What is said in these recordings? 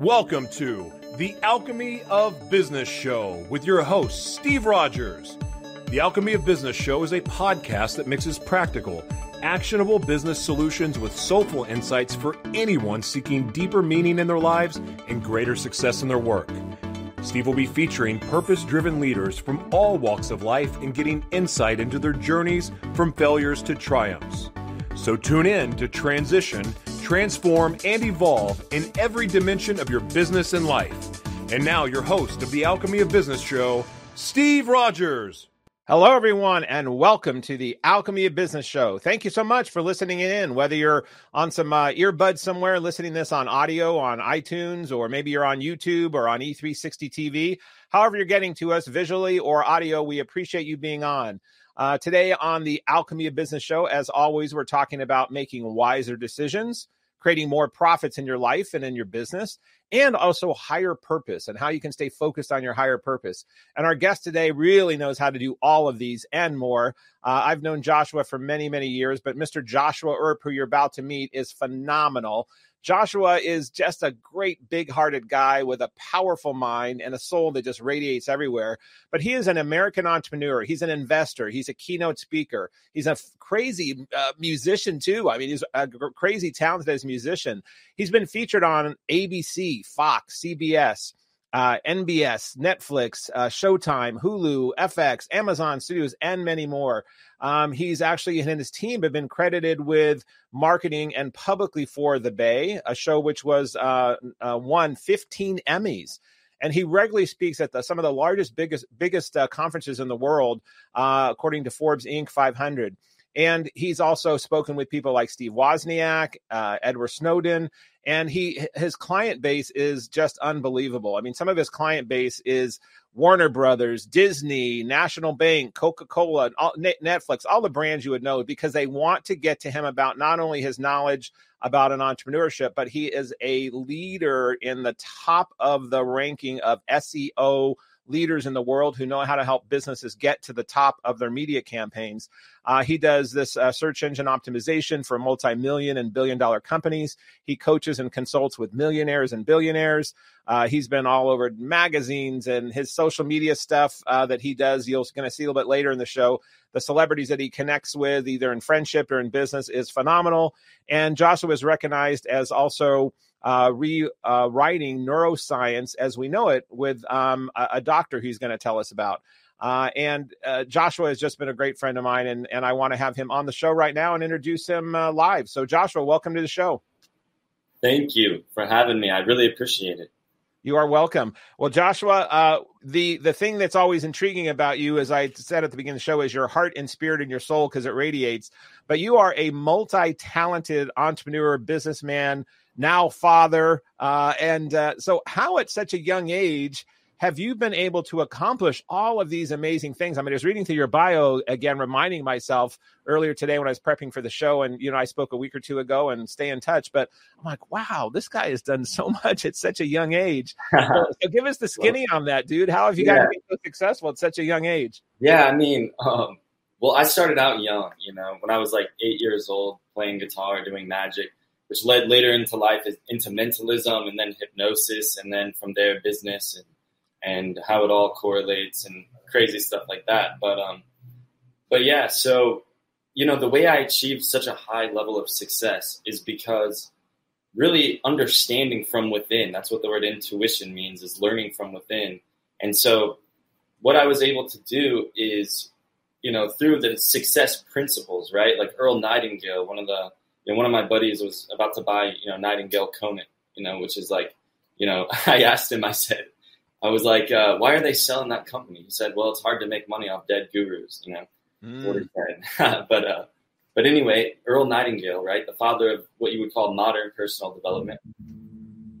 Welcome to the Alchemy of Business Show with your host, Steve Rodgers. The Alchemy of Business Show is a podcast that mixes practical, actionable business solutions with soulful insights for anyone seeking deeper meaning in their lives and greater success in their work. Steve will be featuring purpose driven leaders from all walks of life and getting insight into their journeys from failures to triumphs. So tune in to transition transform, and evolve in every dimension of your business and life. And now, your host of the Alchemy of Business show, Steve Rodgers. Hello, everyone, and welcome to the Alchemy of Business Show. Thank you so much for listening in. Whether you're on some uh, earbuds somewhere, listening this on audio on iTunes, or maybe you're on YouTube or on E360 TV, however you're getting to us visually or audio, we appreciate you being on. Uh, today on the Alchemy of Business Show, as always, we're talking about making wiser decisions creating more profits in your life and in your business, and also higher purpose and how you can stay focused on your higher purpose. And our guest today really knows how to do all of these and more. Uh, I've known Joshua for many, many years, but Mr. Joshua Earp, who you're about to meet, is phenomenal. Joshua is just a great big hearted guy with a powerful mind and a soul that just radiates everywhere. But he is an American entrepreneur. He's an investor. He's a keynote speaker. He's a f- crazy uh, musician, too. I mean, he's a g- crazy talented as a musician. He's been featured on ABC, Fox, CBS uh, NBS, Netflix, uh, Showtime, Hulu, FX, Amazon Studios, and many more. Um, he's actually and his team have been credited with marketing and publicly for The Bay, a show which was uh, uh won 15 Emmys. And he regularly speaks at the, some of the largest, biggest, biggest uh, conferences in the world, uh, according to Forbes Inc. 500. And he's also spoken with people like Steve Wozniak, uh, Edward Snowden, and he his client base is just unbelievable. I mean, some of his client base is Warner Brothers, Disney, National Bank, Coca Cola, Netflix, all the brands you would know because they want to get to him about not only his knowledge about an entrepreneurship, but he is a leader in the top of the ranking of SEO leaders in the world who know how to help businesses get to the top of their media campaigns. Uh, he does this uh, search engine optimization for multi million and billion dollar companies. He coaches and consults with millionaires and billionaires. Uh, he's been all over magazines and his social media stuff uh, that he does. You're going to see a little bit later in the show. The celebrities that he connects with, either in friendship or in business, is phenomenal. And Joshua is recognized as also uh, rewriting neuroscience as we know it with um, a, a, doctor he's going to tell us about. Uh, and uh, Joshua has just been a great friend of mine, and, and I want to have him on the show right now and introduce him uh, live. So, Joshua, welcome to the show. Thank you for having me. I really appreciate it. You are welcome. Well, Joshua, uh, the the thing that's always intriguing about you, as I said at the beginning of the show, is your heart and spirit and your soul because it radiates. But you are a multi-talented entrepreneur, businessman, now father, uh, and uh, so how at such a young age have you been able to accomplish all of these amazing things? I mean, I was reading through your bio again, reminding myself earlier today when I was prepping for the show, and you know, I spoke a week or two ago and stay in touch. But I'm like, wow, this guy has done so much at such a young age. so, so, give us the skinny well, on that, dude. How have you yeah. so successful at such a young age? Yeah, I mean, um, well, I started out young. You know, when I was like eight years old, playing guitar, doing magic which led later into life into mentalism and then hypnosis and then from there business and and how it all correlates and crazy stuff like that. But um, but yeah, so you know the way I achieved such a high level of success is because really understanding from within. That's what the word intuition means is learning from within. And so what I was able to do is, you know, through the success principles, right? Like Earl Nightingale, one of the, you know, one of my buddies was about to buy, you know, Nightingale Conant, you know, which is like, you know, I asked him, I said, I was like, uh, why are they selling that company? He said, well, it's hard to make money off dead gurus, you know, mm. but, uh, but anyway, Earl Nightingale, right, the father of what you would call modern personal development,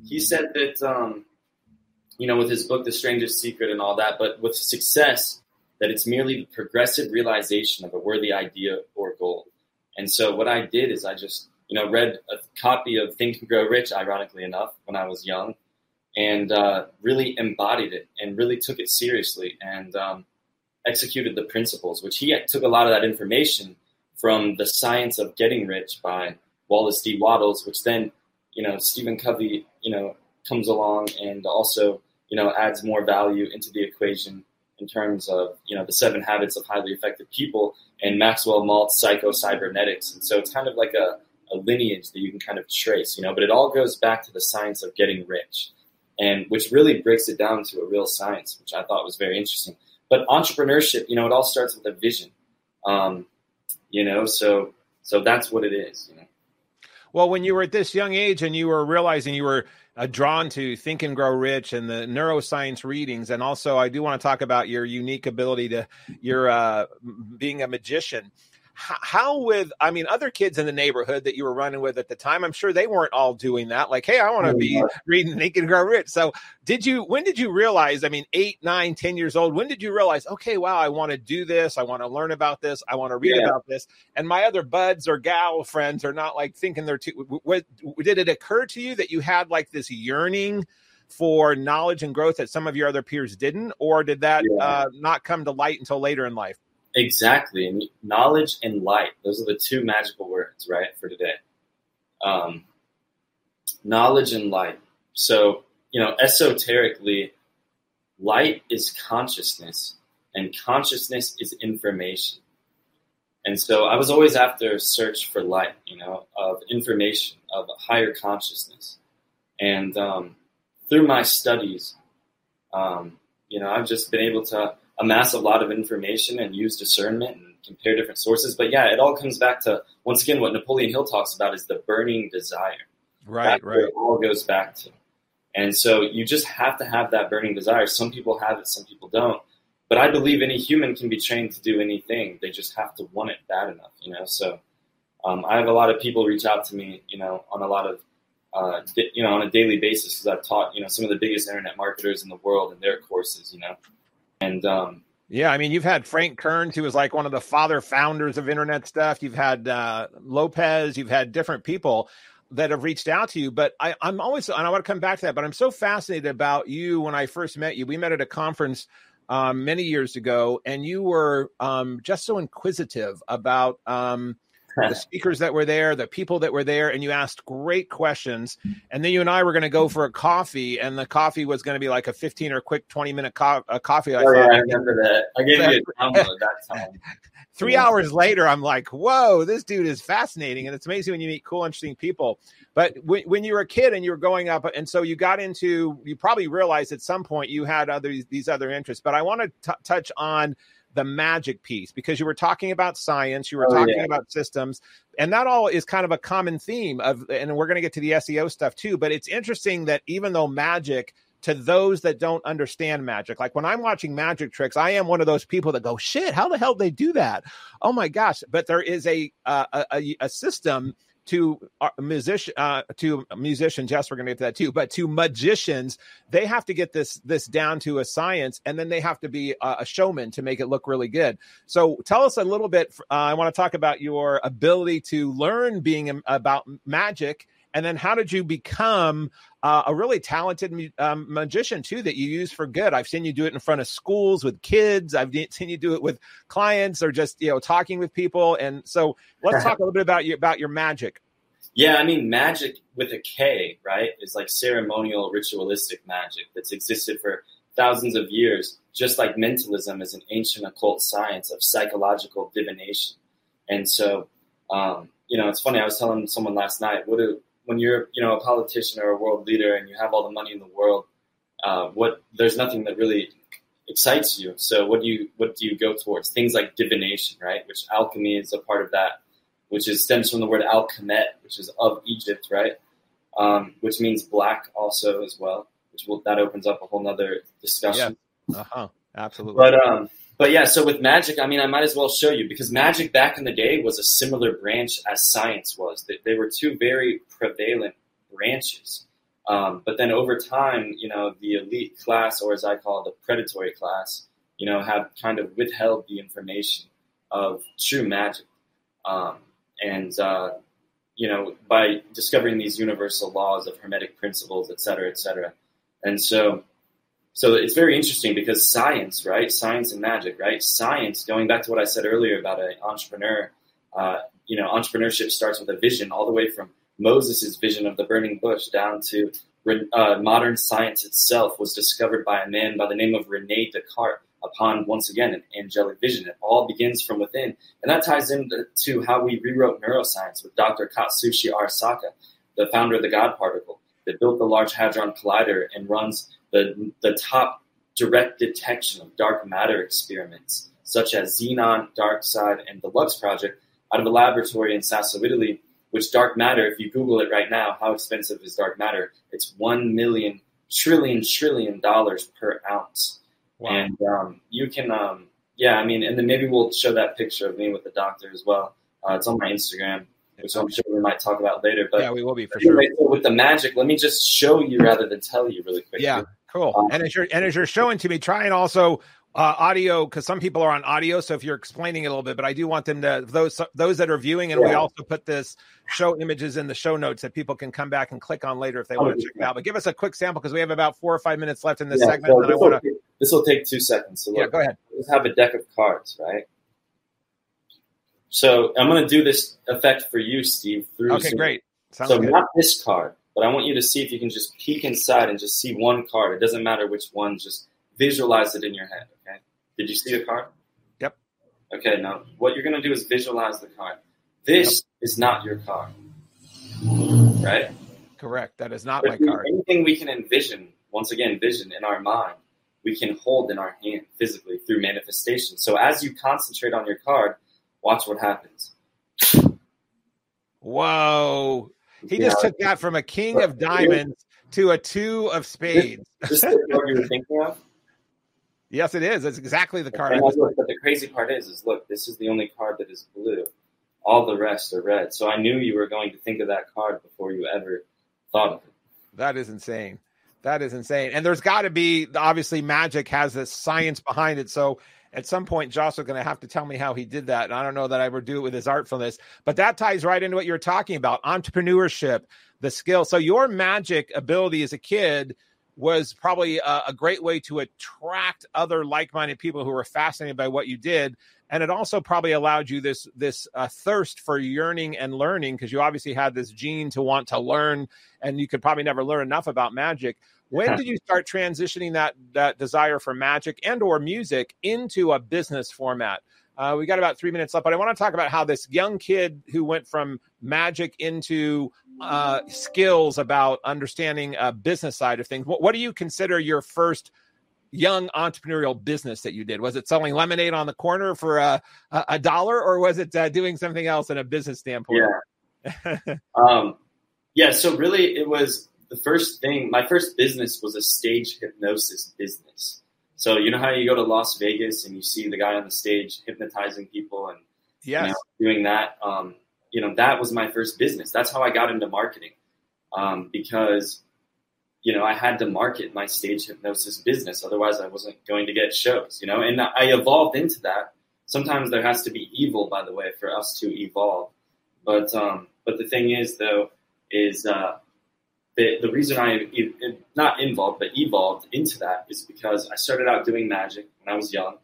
he said that, um, you know, with his book, The Strangest Secret and all that, but with success, that it's merely the progressive realization of a worthy idea or goal. And so what I did is I just, you know, read a copy of Think and Grow Rich, ironically enough, when I was young and uh, really embodied it and really took it seriously and um, executed the principles, which he took a lot of that information from the science of getting rich by Wallace D. Wattles, which then, you know, Stephen Covey, you know, comes along and also you know adds more value into the equation in terms of you know the seven habits of highly effective people and Maxwell Maltz psycho cybernetics. And so it's kind of like a, a lineage that you can kind of trace, you know, but it all goes back to the science of getting rich. And which really breaks it down to a real science, which I thought was very interesting. But entrepreneurship, you know, it all starts with a vision. Um, you know, so so that's what it is, you know. Well, when you were at this young age and you were realizing you were uh, drawn to Think and Grow Rich and the neuroscience readings, and also I do want to talk about your unique ability to your uh, being a magician how with i mean other kids in the neighborhood that you were running with at the time i'm sure they weren't all doing that like hey i want to be reading think and grow rich so did you when did you realize i mean eight nine ten years old when did you realize okay wow i want to do this i want to learn about this i want to read yeah. about this and my other buds or gal friends are not like thinking they're too what, did it occur to you that you had like this yearning for knowledge and growth that some of your other peers didn't or did that yeah. uh, not come to light until later in life Exactly. Knowledge and light, those are the two magical words, right, for today. Um, knowledge and light. So, you know, esoterically, light is consciousness, and consciousness is information. And so I was always after a search for light, you know, of information, of higher consciousness. And um, through my studies, um, you know, I've just been able to amass a lot of information and use discernment and compare different sources. But yeah, it all comes back to once again what Napoleon Hill talks about is the burning desire. Right, That's right. it all goes back to. And so you just have to have that burning desire. Some people have it, some people don't. But I believe any human can be trained to do anything. They just have to want it bad enough, you know. So um, I have a lot of people reach out to me, you know, on a lot of, uh, you know, on a daily basis because I've taught, you know, some of the biggest internet marketers in the world in their courses, you know. And um, yeah, I mean, you've had Frank Kearns, who was like one of the father founders of internet stuff. You've had uh, Lopez. You've had different people that have reached out to you. But I, I'm always, and I want to come back to that. But I'm so fascinated about you. When I first met you, we met at a conference um, many years ago, and you were um, just so inquisitive about. Um, the speakers that were there, the people that were there, and you asked great questions. And then you and I were going to go for a coffee, and the coffee was going to be like a 15 or quick 20 minute co- uh, coffee. I, oh, yeah, I remember that. I gave you a download that time. Three yeah. hours later, I'm like, whoa, this dude is fascinating. And it's amazing when you meet cool, interesting people. But when, when you were a kid and you were growing up, and so you got into, you probably realized at some point you had other these other interests. But I want to touch on the magic piece because you were talking about science, you were oh, talking yeah. about systems, and that all is kind of a common theme of, and we're going to get to the SEO stuff too. But it's interesting that even though magic, to those that don't understand magic. Like when I'm watching magic tricks, I am one of those people that go, "Shit, how the hell they do that?" Oh my gosh! But there is a uh, a, a system to uh, musician uh, to musicians yes we're going to get to that too but to magicians they have to get this this down to a science and then they have to be a, a showman to make it look really good. So tell us a little bit uh, i want to talk about your ability to learn being about magic and then how did you become uh, a really talented um, magician too that you use for good? I've seen you do it in front of schools with kids. I've seen you do it with clients or just you know talking with people and so let's talk a little bit about your about your magic yeah i mean magick with a k right is like ceremonial ritualistic magic that's existed for thousands of years just like mentalism is an ancient occult science of psychological divination and so um, you know it's funny i was telling someone last night what do when you're you know a politician or a world leader and you have all the money in the world, uh, what there's nothing that really excites you. So what do you what do you go towards? Things like divination, right? Which alchemy is a part of that, which is stems from the word alchemet, which is of Egypt, right? Um, which means black also as well. Which will that opens up a whole nother discussion. Yeah. Uh huh. Absolutely. But um, but yeah, so with magic, I mean, I might as well show you because magic back in the day was a similar branch as science was. They, they were two very prevalent branches. Um, but then over time, you know, the elite class, or as I call it, the predatory class, you know, have kind of withheld the information of true magic. Um, and, uh, you know, by discovering these universal laws of hermetic principles, et cetera, et cetera. And so so it's very interesting because science, right? Science and magic, right? Science, going back to what I said earlier about an entrepreneur, uh, you know, entrepreneurship starts with a vision all the way from Moses' vision of the burning bush down to uh, modern science itself was discovered by a man by the name of Rene Descartes upon once again an angelic vision. It all begins from within, and that ties into how we rewrote neuroscience with Dr. Katsushi Arisaka, the founder of the God particle, that built the Large Hadron Collider and runs the the top direct detection of dark matter experiments, such as Xenon, DarkSide, and the Lux Project, out of a laboratory in Sasso, Italy. Which dark matter, if you Google it right now, how expensive is dark matter? It's one million trillion trillion dollars per ounce. Wow. And um, you can, um, yeah, I mean, and then maybe we'll show that picture of me with the doctor as well. Uh, it's on my Instagram, which I'm sure we might talk about later. But yeah, we will be for anyway, sure. So with the magic, let me just show you rather than tell you really quick. Yeah, cool. Um, and as you're and as you're showing to me, try and also uh, audio because some people are on audio. So if you're explaining it a little bit, but I do want them to those those that are viewing, and yeah. we also put this show images in the show notes that people can come back and click on later if they want to check it out. But give us a quick sample because we have about four or five minutes left in this yeah, segment. So this, will, wanna... this, will, take two seconds. So look, yeah, go ahead. Let's have a deck of cards, right? So I'm going to do this effect for you, Steve. Through okay, Zoom. great. Sounds so good. not this card, but I want you to see if you can just peek inside and just see one card. It doesn't matter which one. Just visualize it in your head. Okay. Did you see the card? Yep. Okay. Now what you're going to do is visualize the card. This yep. is not your card. Right. Correct. That is not but my card. Anything we can envision, once again, vision in our mind, we can hold in our hand physically through manifestation. So as you concentrate on your card, watch what happens. Whoa. He yeah. just took that from a king of diamonds to a two of spades. This, this what you were thinking of? Yes, it is. It's exactly the card. Look, but the crazy part is, is look, this is the only card that is blue. All the rest are red. So I knew you were going to think of that card before you ever thought of it. That is insane. That is insane. And there's got to be obviously magic has this science behind it. So at some point, Josh is going to have to tell me how he did that. And I don't know that I would do it with his artfulness, but that ties right into what you're talking about entrepreneurship, the skill. So your magic ability as a kid was probably a, a great way to attract other like-minded people who were fascinated by what you did and it also probably allowed you this this uh, thirst for yearning and learning because you obviously had this gene to want to learn and you could probably never learn enough about magic. When did you start transitioning that that desire for magic and or music into a business format? Uh, we got about three minutes left but i want to talk about how this young kid who went from magic into uh, skills about understanding a business side of things. What, what do you consider your first young entrepreneurial business that you did? Was it selling lemonade on the corner for a, a, dollar, or was it uh, doing something else in a business standpoint? Yeah. um, yeah. So really, it was the first thing. My first business was a stage hypnosis business. So you know how you go to Las Vegas and you see the guy on the stage hypnotizing people and yes. you know, doing that. Um, you know, that was my first business. That's how I got into marketing um, because you know, I had to market my stage hypnosis business. Otherwise, I wasn't going to get shows, you know, and I evolved into that. Sometimes there has to be evil, by the way, for us to evolve. But, um, but the thing is, though, is uh, the, the reason I not involved, but evolved into that is because I started out doing magic when I was young.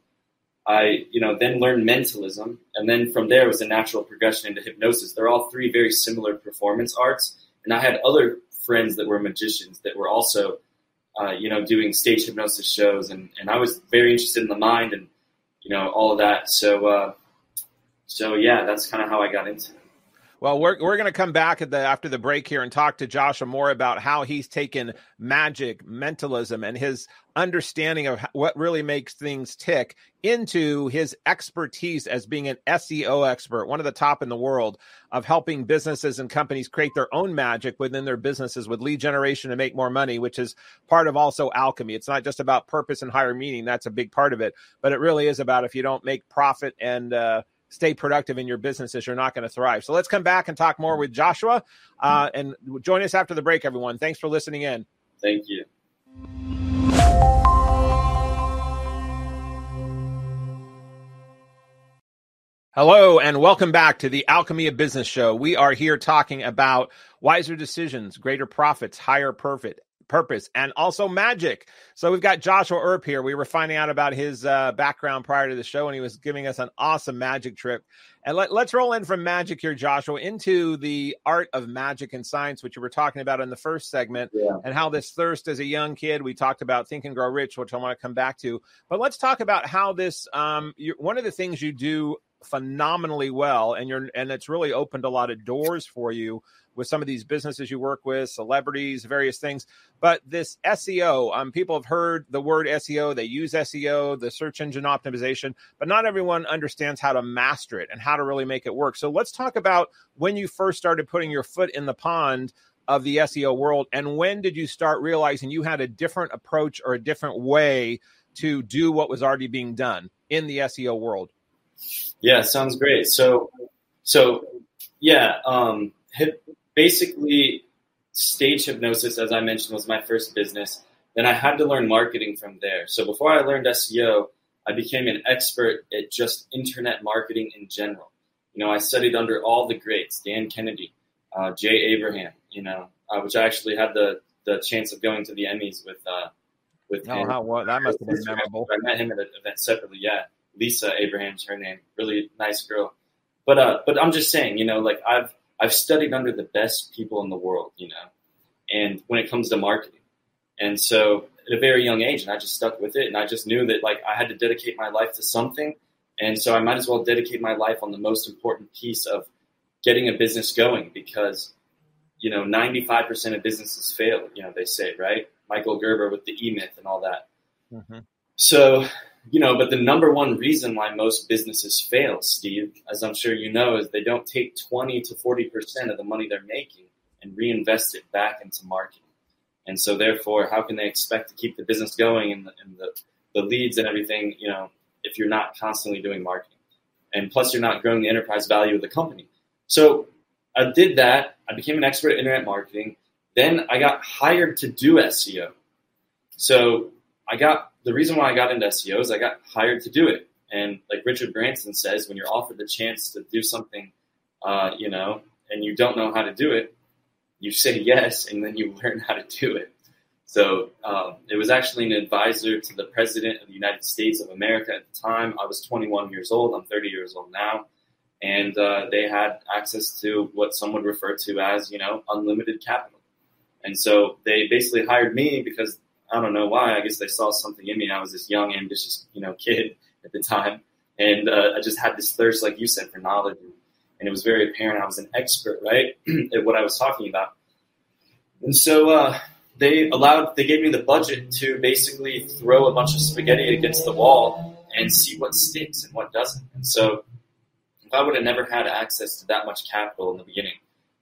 I, you know, then learned mentalism, and then from there was a natural progression into hypnosis. They're all three very similar performance arts, and I had other friends that were magicians that were also, uh, you know, doing stage hypnosis shows, and, and I was very interested in the mind and you know all of that. So uh, so yeah, that's kind of how I got into it. Well, we're we're going to come back at the after the break here and talk to Joshua more about how he's taken magic, mentalism, and his understanding of what really makes things tick into his expertise as being an SEO expert, one of the top in the world of helping businesses and companies create their own magic within their businesses with lead generation to make more money, which is part of also alchemy. It's not just about purpose and higher meaning; that's a big part of it, but it really is about if you don't make profit and uh, stay productive in your businesses, you're not going to thrive. So let's come back and talk more with Joshua. Uh, and join us after the break, everyone. Thanks for listening in. Thank you. Hello, and welcome back to the Alchemy of Business Show. We are here talking about wiser decisions, greater profits, higher profit, purpose and also magic. So we've got Joshua Earp here. We were finding out about his uh, background prior to the show, and he was giving us an awesome magic trip. And let, us roll in from magic here, Joshua, into the art of magic and science, which you were talking about in the first segment, yeah. and how this thirst as a young kid. We talked about Think and Grow Rich, which I want to come back to. But let's talk about how this. Um, one of the things you do phenomenally well, and you're and it's really opened a lot of doors for you with some of these businesses you work with, celebrities, various things. But this SEO, um, people have heard the word SEO, they use SEO, the search engine optimization, but not everyone understands how to master it and how to really make it work. So let's talk about when you first started putting your foot in the pond of the SEO world and when did you start realizing you had a different approach or a different way to do what was already being done in the SEO world? Yeah, sounds great. So, so yeah, um, basically stage hypnosis, as I mentioned, was my first business. Then I had to learn marketing from there. So before I learned SEO, I became an expert at just internet marketing in general. You know, I studied under all the greats, Dan Kennedy, uh, Jay Abraham, you know, uh, which I actually had the, the chance of going to the Emmys with, uh, with oh, him. How, what? That must have been memorable. I met him at an event separately. Yeah. Lisa Abraham's her name. Really nice girl. But, uh, but I'm just saying, you know, like I've, I've studied under the best people in the world, you know, and when it comes to marketing. And so at a very young age, and I just stuck with it. And I just knew that like I had to dedicate my life to something. And so I might as well dedicate my life on the most important piece of getting a business going because, you know, 95% of businesses fail, you know, they say, right? Michael Gerber with the E Myth and all that. Mm-hmm. So you know, but the number one reason why most businesses fail, Steve, as I'm sure you know, is they don't take 20 to 40% of the money they're making and reinvest it back into marketing. And so, therefore, how can they expect to keep the business going and the, and the, the leads and everything, you know, if you're not constantly doing marketing? And plus, you're not growing the enterprise value of the company. So, I did that. I became an expert at internet marketing. Then I got hired to do SEO. So, I got the reason why I got into SEO is I got hired to do it. And like Richard Branson says, when you're offered the chance to do something, uh, you know, and you don't know how to do it, you say yes, and then you learn how to do it. So um, it was actually an advisor to the president of the United States of America at the time. I was 21 years old. I'm 30 years old now. And uh, they had access to what some would refer to as, you know, unlimited capital. And so they basically hired me because I don't know why. I guess they saw something in me. I was this young, ambitious, you know, kid at the time, and uh, I just had this thirst, like you said, for knowledge, and it was very apparent I was an expert, right, at what I was talking about. And so uh, they allowed, they gave me the budget to basically throw a bunch of spaghetti against the wall and see what sticks and what doesn't. And so, if I would have never had access to that much capital in the beginning,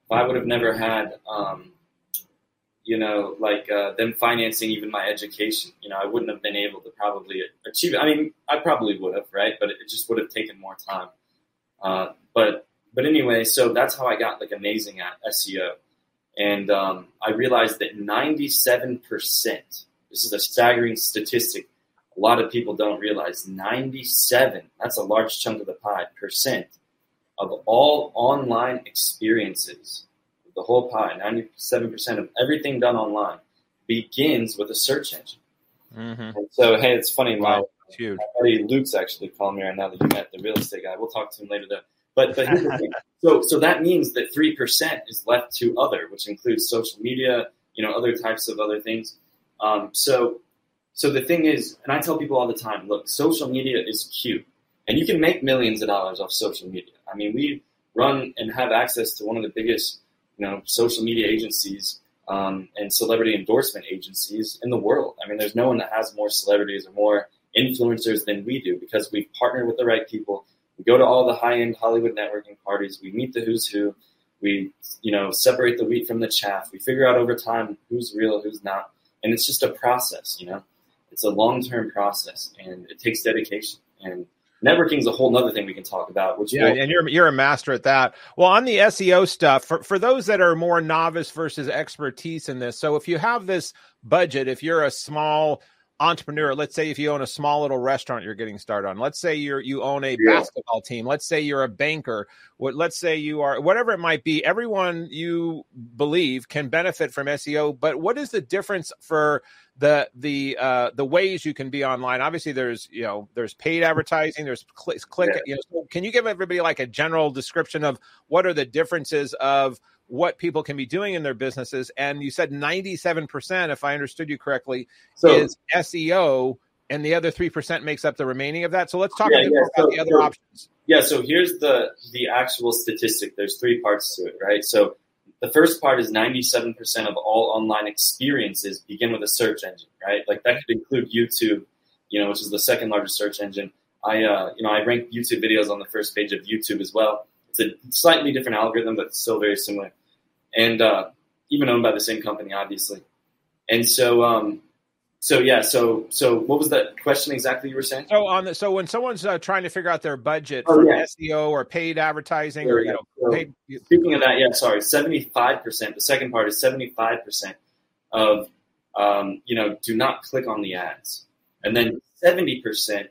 if I would have never had um, you know, like uh, them financing even my education. You know, I wouldn't have been able to probably achieve it. I mean, I probably would have, right? But it just would have taken more time. Uh, but but anyway, so that's how I got like amazing at SEO, and um, I realized that 97 percent. This is a staggering statistic. A lot of people don't realize 97. That's a large chunk of the pie. Percent of all online experiences the whole pie, 97% of everything done online begins with a search engine. Mm-hmm. so, hey, it's funny. My, wow, huge. my buddy Luke's actually calling me right now that you met the real estate guy. We'll talk to him later, though. But, but so, so that means that 3% is left to other, which includes social media, you know, other types of other things. Um, so, so the thing is, and I tell people all the time, look, social media is cute, and you can make millions of dollars off social media. I mean, we run and have access to one of the biggest you know, social media agencies um, and celebrity endorsement agencies in the world. I mean, there's no one that has more celebrities or more influencers than we do because we partner with the right people. We go to all the high-end Hollywood networking parties. We meet the who's who. We, you know, separate the wheat from the chaff. We figure out over time who's real, who's not, and it's just a process. You know, it's a long-term process, and it takes dedication. And networking is a whole other thing we can talk about. Which yeah, will- and you're you're a master at that. Well, on the SEO stuff, for for those that are more novice versus expertise in this, so if you have this budget, if you're a small entrepreneur let's say if you own a small little restaurant you're getting started on let's say you're you own a yeah. basketball team let's say you're a banker what let's say you are whatever it might be everyone you believe can benefit from seo but what is the difference for the the uh the ways you can be online obviously there's you know there's paid advertising there's click, click yeah. you know so can you give everybody like a general description of what are the differences of what people can be doing in their businesses. And you said 97%, if I understood you correctly, so, is SEO, and the other 3% makes up the remaining of that. So let's talk yeah, yeah. about so, the other so, options. Yeah, so here's the the actual statistic. There's three parts to it, right? So the first part is 97% of all online experiences begin with a search engine, right? Like that could include YouTube, you know, which is the second largest search engine. I, uh, you know, I rank YouTube videos on the first page of YouTube as well. It's a slightly different algorithm, but still very similar, and uh, even owned by the same company, obviously. And so, um, so yeah, so so what was that question exactly you were saying? So on the so when someone's uh, trying to figure out their budget oh, for yeah. SEO or paid advertising, or you know, so, paid, speaking of that, yeah, sorry, seventy five percent. The second part is seventy five percent of um, you know do not click on the ads, and then seventy percent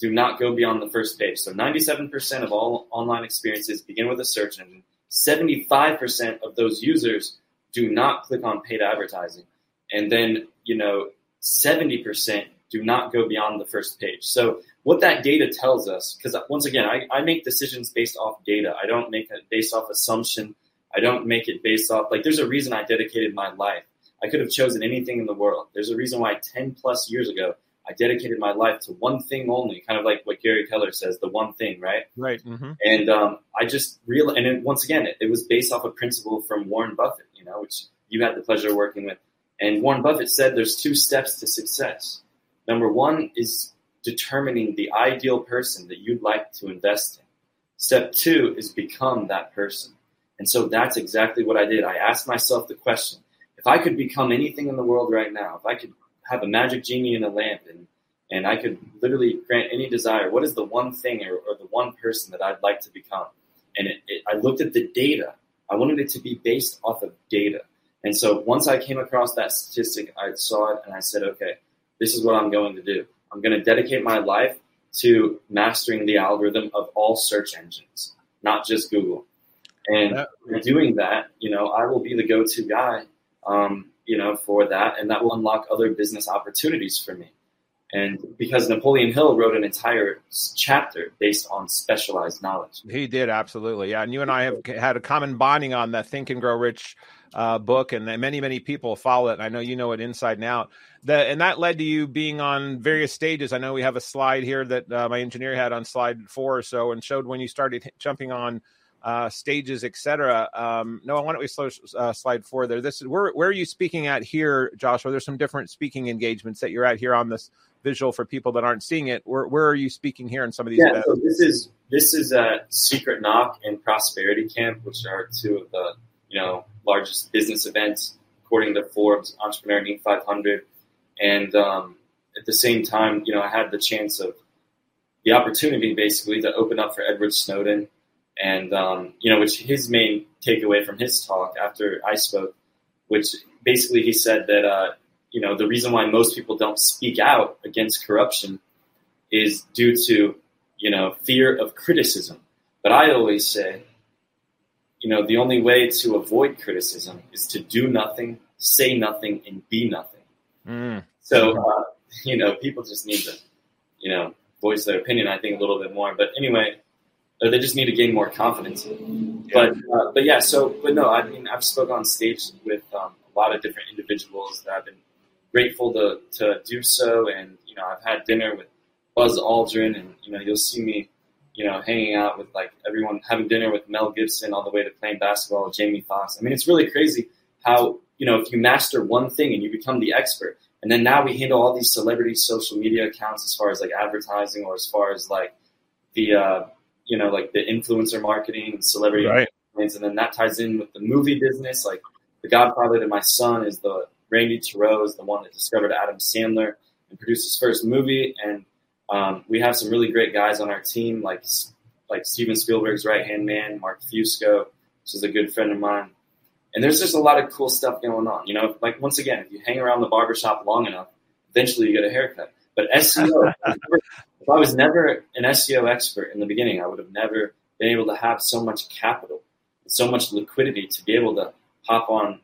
do not go beyond the first page. So 97% of all online experiences begin with a search engine. 75% of those users do not click on paid advertising. And then, you know, 70% do not go beyond the first page. So what that data tells us, because once again, I, I make decisions based off data. I don't make it based off assumption. I don't make it based off, like, there's a reason I dedicated my life. I could have chosen anything in the world. There's a reason why 10 plus years ago, I dedicated my life to one thing only, kind of like what Gary Keller says, the one thing, right? Right. Mm-hmm. And um, I just real and it, once again, it, it, was based off a principle from Warren Buffett, you know, which you had the pleasure of working with. And Warren Buffett said there's two steps to success. Number one is determining the ideal person that you'd like to invest in. Step two is become that person. And so that's exactly what I did. I asked myself the question if I could become anything in the world right now, if I could have a magic genie in a lamp and and I could literally grant any desire. What is the one thing or, or the one person that I'd like to become? And it, it, I looked at the data. I wanted it to be based off of data. And so once I came across that statistic, I saw it and I said, okay, this is what I'm going to do. I'm going to dedicate my life to mastering the algorithm of all search engines, not just Google. And yeah. doing that, you know, I will be the go-to guy um, you know, for that, and that will unlock other business opportunities for me. And because Napoleon Hill wrote an entire chapter based on specialized knowledge. He did, absolutely. Yeah. And you and I have had a common bonding on that Think and Grow Rich uh, book, and many, many people follow it. And I know you know it inside and out. That, and that led to you being on various stages. I know we have a slide here that uh, my engineer had on slide four or so and showed when you started jumping on uh, stages, etc. Um, no, why don't we slow uh, slide forward there? This is where where are you speaking at here, Joshua? There's some different speaking engagements that you're at here on this visual for people that aren't seeing it. Where where are you speaking here in some of these? Yeah, events? so this is this is a Secret Knock and Prosperity Camp, which are two of the you know largest business events according to Forbes Entrepreneur Inc. 500, and um, at the same time, you know, I had the chance of the opportunity basically to open up for Edward Snowden and um, you know, which his main takeaway from his talk after I spoke, which basically he said that uh, you know the reason why most people don't speak out against corruption is due to you know fear of criticism. But I always say, you know, the only way to avoid criticism is to do nothing, say nothing, and be nothing. Mm. So uh, you know, people just need to you know voice their opinion. I think a little bit more. But anyway they just need to gain more confidence. Yeah. But uh, but yeah, so but no, I mean I've spoken on stage with um, a lot of different individuals that I've been grateful to to do so, and you know I've had dinner with Buzz Aldrin, and you know you'll see me, you know, hanging out with like everyone, having dinner with Mel Gibson, all the way to playing basketball with Jamie Foxx. I mean, it's really crazy how you know if you master one thing and you become the expert, and then now we handle all these celebrity social media accounts as far as like advertising or as far as like the uh, you know, like the influencer marketing, and celebrity, right. and then that ties in with the movie business. Like the Godfather to my son is the Randy Theroux is the one that discovered Adam Sandler and produced his first movie, and um, we have some really great guys on our team, like like Steven Spielberg's right hand man, Mark Fusco, which is a good friend of mine. And there's just a lot of cool stuff going on. You know, like once again, if you hang around the barbershop long enough, eventually you get a haircut. But SEO, if I was never an SEO expert in the beginning, I would have never been able to have so much capital, so much liquidity to be able to hop on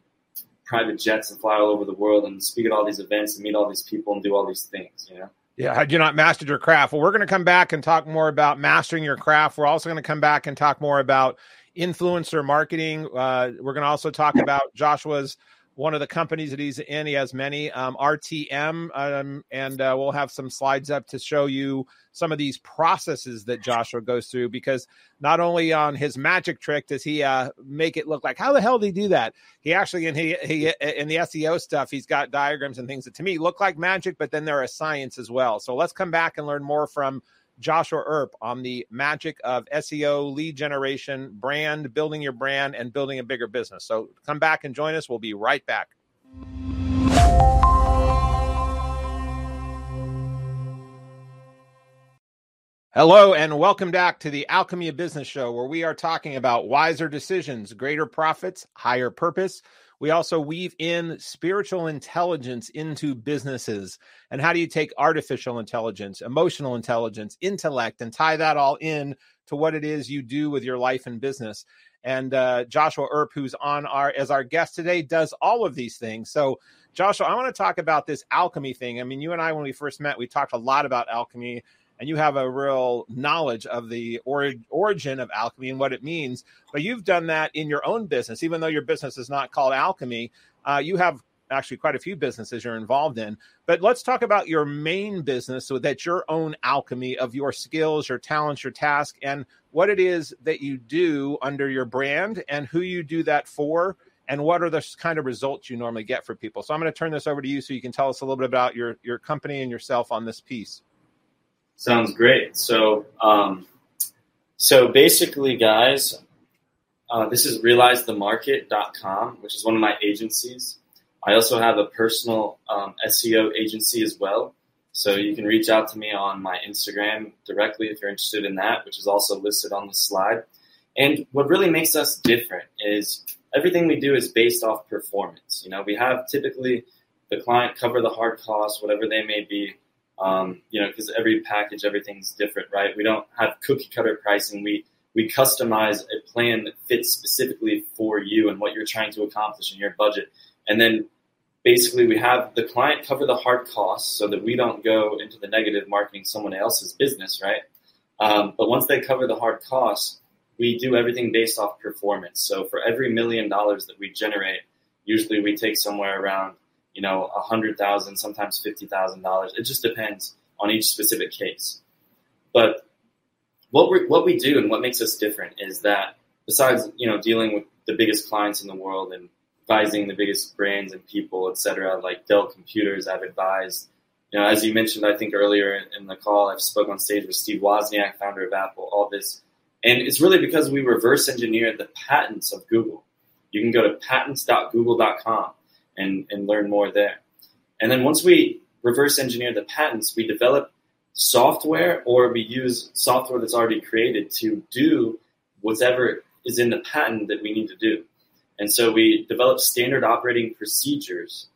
private jets and fly all over the world and speak at all these events and meet all these people and do all these things, you know? Yeah, had you not mastered your craft? Well, we're going to come back and talk more about mastering your craft. We're also going to come back and talk more about influencer marketing. Uh, we're going to also talk about Joshua's one of the companies that he's in. He has many um, RTM, um, and uh, we'll have some slides up to show you some of these processes that Joshua goes through. Because not only on his magic trick does he uh, make it look like how the hell did he do that? He actually in he, he in the SEO stuff, he's got diagrams and things that to me look like magic, but then there are science as well. So let's come back and learn more from Joshua Earp on the magic of SEO, lead generation, brand, building your brand, and building a bigger business. So come back and join us. We'll be right back. Hello, and welcome back to the Alchemy of Business Show, where we are talking about wiser decisions, greater profits, higher purpose we also weave in spiritual intelligence into businesses. And how do you take artificial intelligence, emotional intelligence, intellect, and tie that all in to what it is you do with your life and business? And uh, Joshua Earp, who's on our as our guest today, does all of these things. So, Joshua, I want to talk about this alchemy thing. I mean, you and I, when we first met, we talked a lot about alchemy and you have a real knowledge of the or- origin of alchemy and what it means. But you've done that in your own business, even though your business is not called alchemy. Uh, you have actually quite a few businesses you're involved in. But let's talk about your main business so that your own alchemy of your skills, your talents, your task, and what it is that you do under your brand and who you do that for. And what are the kind of results you normally get for people? So I'm going to turn this over to you so you can tell us a little bit about your your company and yourself on this piece. Sounds great. So, um, so basically, guys, uh, this is realizethemarket.com, which is one of my agencies. I also have a personal um, SEO agency as well. So you can reach out to me on my Instagram directly if you're interested in that, which is also listed on the slide. And what really makes us different is everything we do is based off performance. You know, we have typically the client cover the hard costs, whatever they may be, um, you know, because every package, everything's different, right? We don't have cookie cutter pricing. We we customize a plan that fits specifically for you and what you're trying to accomplish in your budget. And then basically we have the client cover the hard costs so that we don't go into the negative marketing someone else's business, right? Um, but once they cover the hard costs, we do everything based off performance. So for every million dollars that we generate, usually we take somewhere around you know, a hundred thousand, sometimes fifty thousand dollars. It just depends on each specific case. But what we what we do and what makes us different is that besides you know dealing with the biggest clients in the world and advising the biggest brands and people, et cetera, like Dell Computers, I've advised. You know, as you mentioned, I think earlier in the call, I've spoke on stage with Steve Wozniak, founder of Apple. All this, and it's really because we reverse engineered the patents of Google. You can go to patents.google.com and, and learn more there. And then once we reverse engineer the patents, we develop software or we use software that's already created to do whatever is in the patent that we need to do. And so we develop standard operating procedures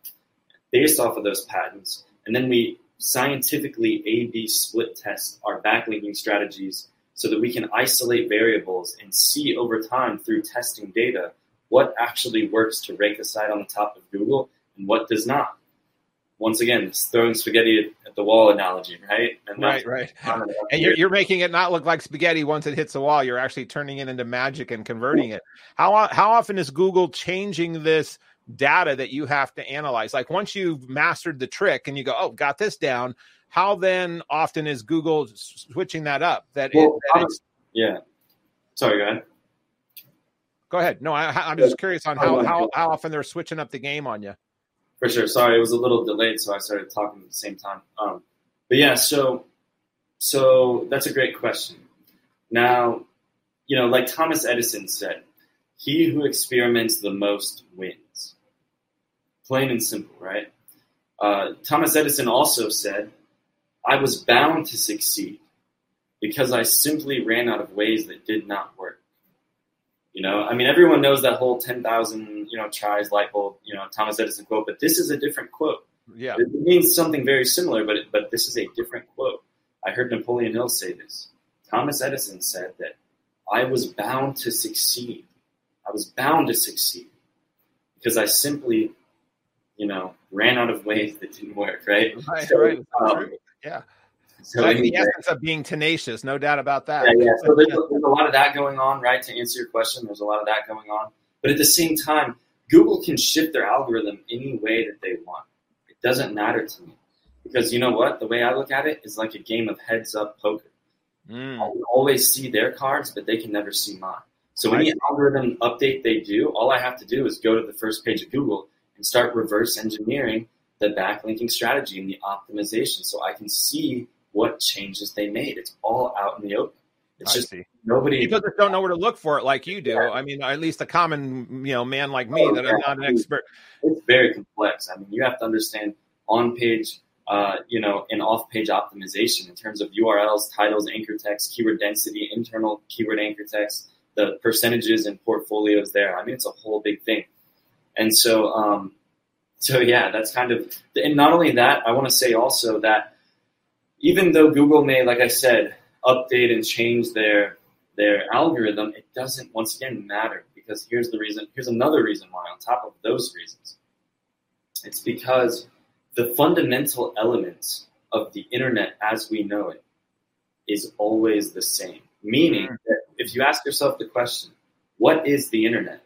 based off of those patents. And then we scientifically A B split test our backlinking strategies so that we can isolate variables and see over time through testing data what actually works to rank a site on the top of Google and what does not. Once again, it's throwing spaghetti at the wall analogy, right? And right, right. And you're, you're making it not look like spaghetti once it hits the wall. You're actually turning it into magic and converting it. How how often is Google changing this data that you have to analyze? Like once you've mastered the trick and you go, oh, got this down. How then often is Google switching that up? That, well, it, that yeah. Sorry, go ahead. Go ahead. No, I, am just curious on how, how, how often they're switching up the game on you. For sure. Sorry, it was a little delayed, so I started talking at the same time. Um, but yeah, so so that's a great question. Now, you know, like Thomas Edison said, he who experiments the most wins. Plain and simple, right? Uh, Thomas Edison also said, I was bound to succeed because I simply ran out of ways that did not work. You know, I mean, everyone knows that whole 10,000, you know, tries light bulb, you know, Thomas Edison quote, but this is a different quote. Yeah. It means something very similar, but it, but this is a different quote. I heard Napoleon Hill say this. Thomas Edison said that I was bound to succeed. I was bound to succeed because I simply, you know, ran out of ways that didn't work. Right. Right. So, right. um, yeah. So That's anyway, the essence of being tenacious, no doubt about that. yeah, yeah. So there's, there's a lot of that going on, right? To answer your question, there's a lot of that going on. But at the same time, Google can shift their algorithm any way that they want. It doesn't matter to me because you know what? The way I look at it is like a game of heads up poker. Mm. I can always see their cards, but they can never see mine. So any algorithm update they do, all I have to do is go to the first page of Google and start reverse engineering the backlinking strategy and the optimization so I can see what changes they made. It's all out in the open. It's I just see. nobody People just don't know where to look for it like you do. Yeah. I mean, at least a common, you know, man like me Oh, that I'm not an expert. it's very complex. I mean, you have to understand on page, uh, you know, and off page optimization in terms of URLs, titles, anchor text, keyword density, internal keyword anchor text, the percentages and portfolios there. I mean, it's a whole big thing. And so, um, so yeah, that's kind of, and not only that, I want to say also that even though Google may, like I said, update and change their their algorithm, it doesn't once again matter because here's the reason. Here's another reason why. On top of those reasons, it's because the fundamental elements of the internet as we know it is always the same. Meaning mm. that if you ask yourself the question, what is the internet?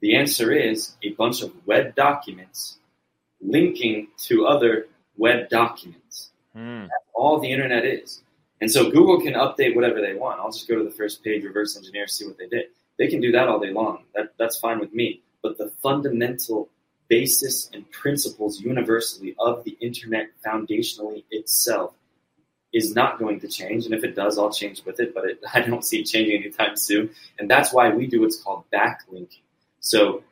The answer is a bunch of web documents linking to other web documents Mm. all the internet is. And so Google can update whatever they want. I'll just go to the first page, reverse engineer, see what they did. They can do that all day long. That, that's fine with me. But the fundamental basis and principles universally of the internet foundationally itself is not going to change. And if it does, I'll change with it. But it, I don't see it changing anytime soon. And that's why we do what's called backlinking. So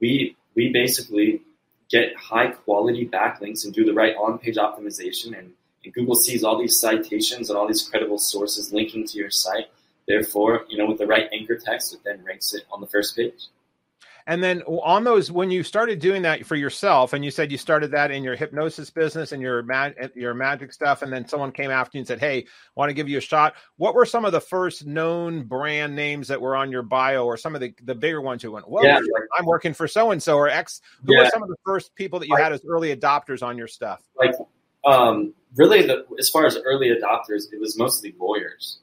we we basically get high quality backlinks and do the right on page optimization and and Google sees all these citations and all these credible sources linking to your site. Therefore, you know, with the right anchor text, it then ranks it on the first page. And then on those, when you started doing that for yourself, and you said you started that in your hypnosis business and your mag- your magic stuff, and then someone came after you and said, "Hey, want to give you a shot." What were some of the first known brand names that were on your bio, or some of the, the bigger ones who went, "Well, Yeah. I'm working for so and so or X"? Who Yeah. were some of the first people that you had as early adopters on your stuff? Like, um, really, the, as far as early adopters, it was mostly lawyers.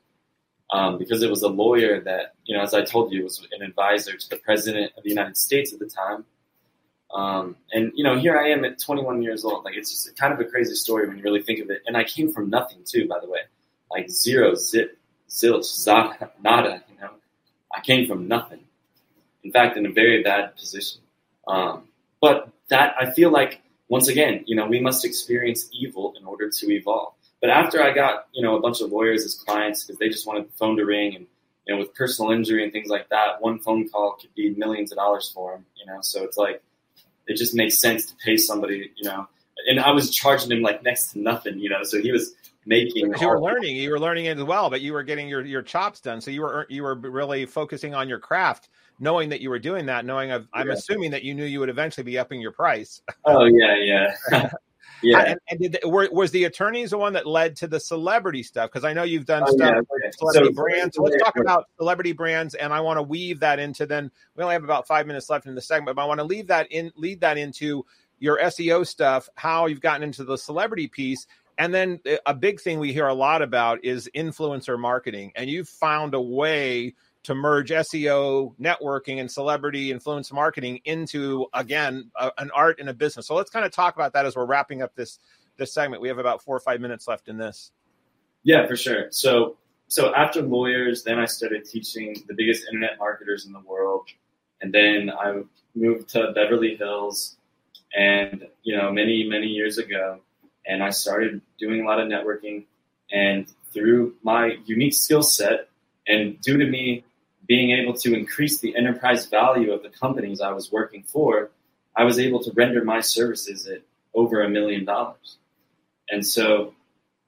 Um, because it was a lawyer that, you know, as I told you, was an advisor to the president of the United States at the time. Um, and you know, here I am at 21 years old. Like it's just kind of a crazy story when you really think of it. And I came from nothing too, by the way, like zero, zip, zilch, zada, nada. You know, I came from nothing. In fact, in a very bad position. Um, but that I feel like once again, you know, we must experience evil in order to evolve. But after I got, you know, a bunch of lawyers as clients because they just wanted the phone to ring and, you know, with personal injury and things like that, one phone call could be millions of dollars for them, you know, so it's like, it just makes sense to pay somebody, you know, and I was charging him like next to nothing, you know, so he was making. You were learning, you were learning it as well, but you were getting your your chops done. So you were you were really focusing on your craft, knowing that you were doing that, knowing of, I'm Yeah. assuming that you knew you would eventually be upping your price. Oh yeah, yeah, yeah. And, and did the, were, was the attorneys the one that led to the celebrity stuff? Because I know you've done Oh, stuff yeah, okay. celebrity So- brands. So let's talk about celebrity brands, and I want to weave that into. Then we only have about five minutes left in the segment, but I want to leave that in, lead that into your SEO stuff, how you've gotten into the celebrity piece, and then uh, a big thing we hear a lot about is influencer marketing, and you've found a way to merge SEO, networking, and celebrity influence marketing into again a, an art and a business. So let's kind of talk about that as we're wrapping up this this segment. We have about four or five minutes left in this. Yeah, for sure. So, so after lawyers, then I started teaching the biggest internet marketers in the world, and then I moved to Beverly Hills, and you know, many many years ago, and I started doing a lot of networking, and through my unique skill set, and due to me being able to increase the enterprise value of the companies I was working for, I was able to render my services at over a million dollars, and so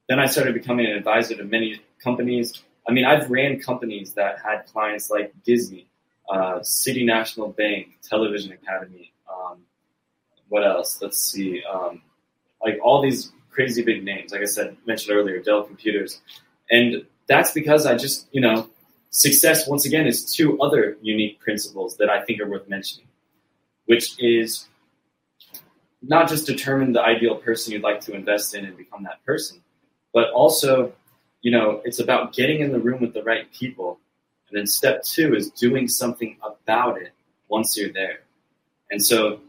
then I started becoming an advisor to many companies. I mean, I've ran companies that had clients like Disney, uh, City National Bank, Television Academy, um, what else? Let's see. Um, like all these crazy big names, like I said, mentioned earlier, Dell Computers. And that's because I just, you know, success, once again, is two other unique principles that I think are worth mentioning, which is not just determine the ideal person you'd like to invest in and become that person, but also, you know, it's about getting in the room with the right people. And then step two is doing something about it once you're there. And so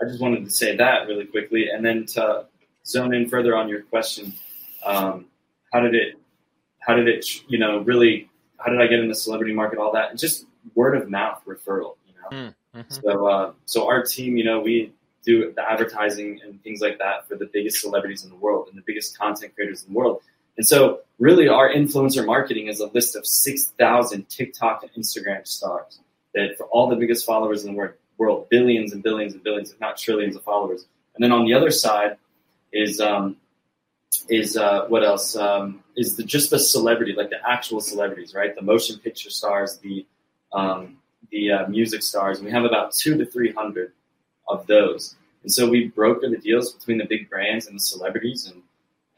I just wanted to say that really quickly. And then to zone in further on your question, um, how did it, how did it, you know, really, how did I get in the celebrity market, all that? And just word of mouth referral, you know? Hmm, mm-hmm. So, uh, so our team, you know, we do the advertising and things like that for the biggest celebrities in the world and the biggest content creators in the world. And so, really, our influencer marketing is a list of 6,000 TikTok and Instagram stars that for all the biggest followers in the world, billions and billions and billions, if not trillions of followers. And then on the other side is um, is uh, what else? Um, is the, just the celebrity, like the actual celebrities, right? The motion picture stars, the um, the uh, music stars. And we have about two to three hundred of those. And so we broker the deals between the big brands and the celebrities, and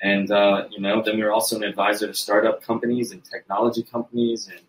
and uh, you know, then we are also an advisor to startup companies and technology companies and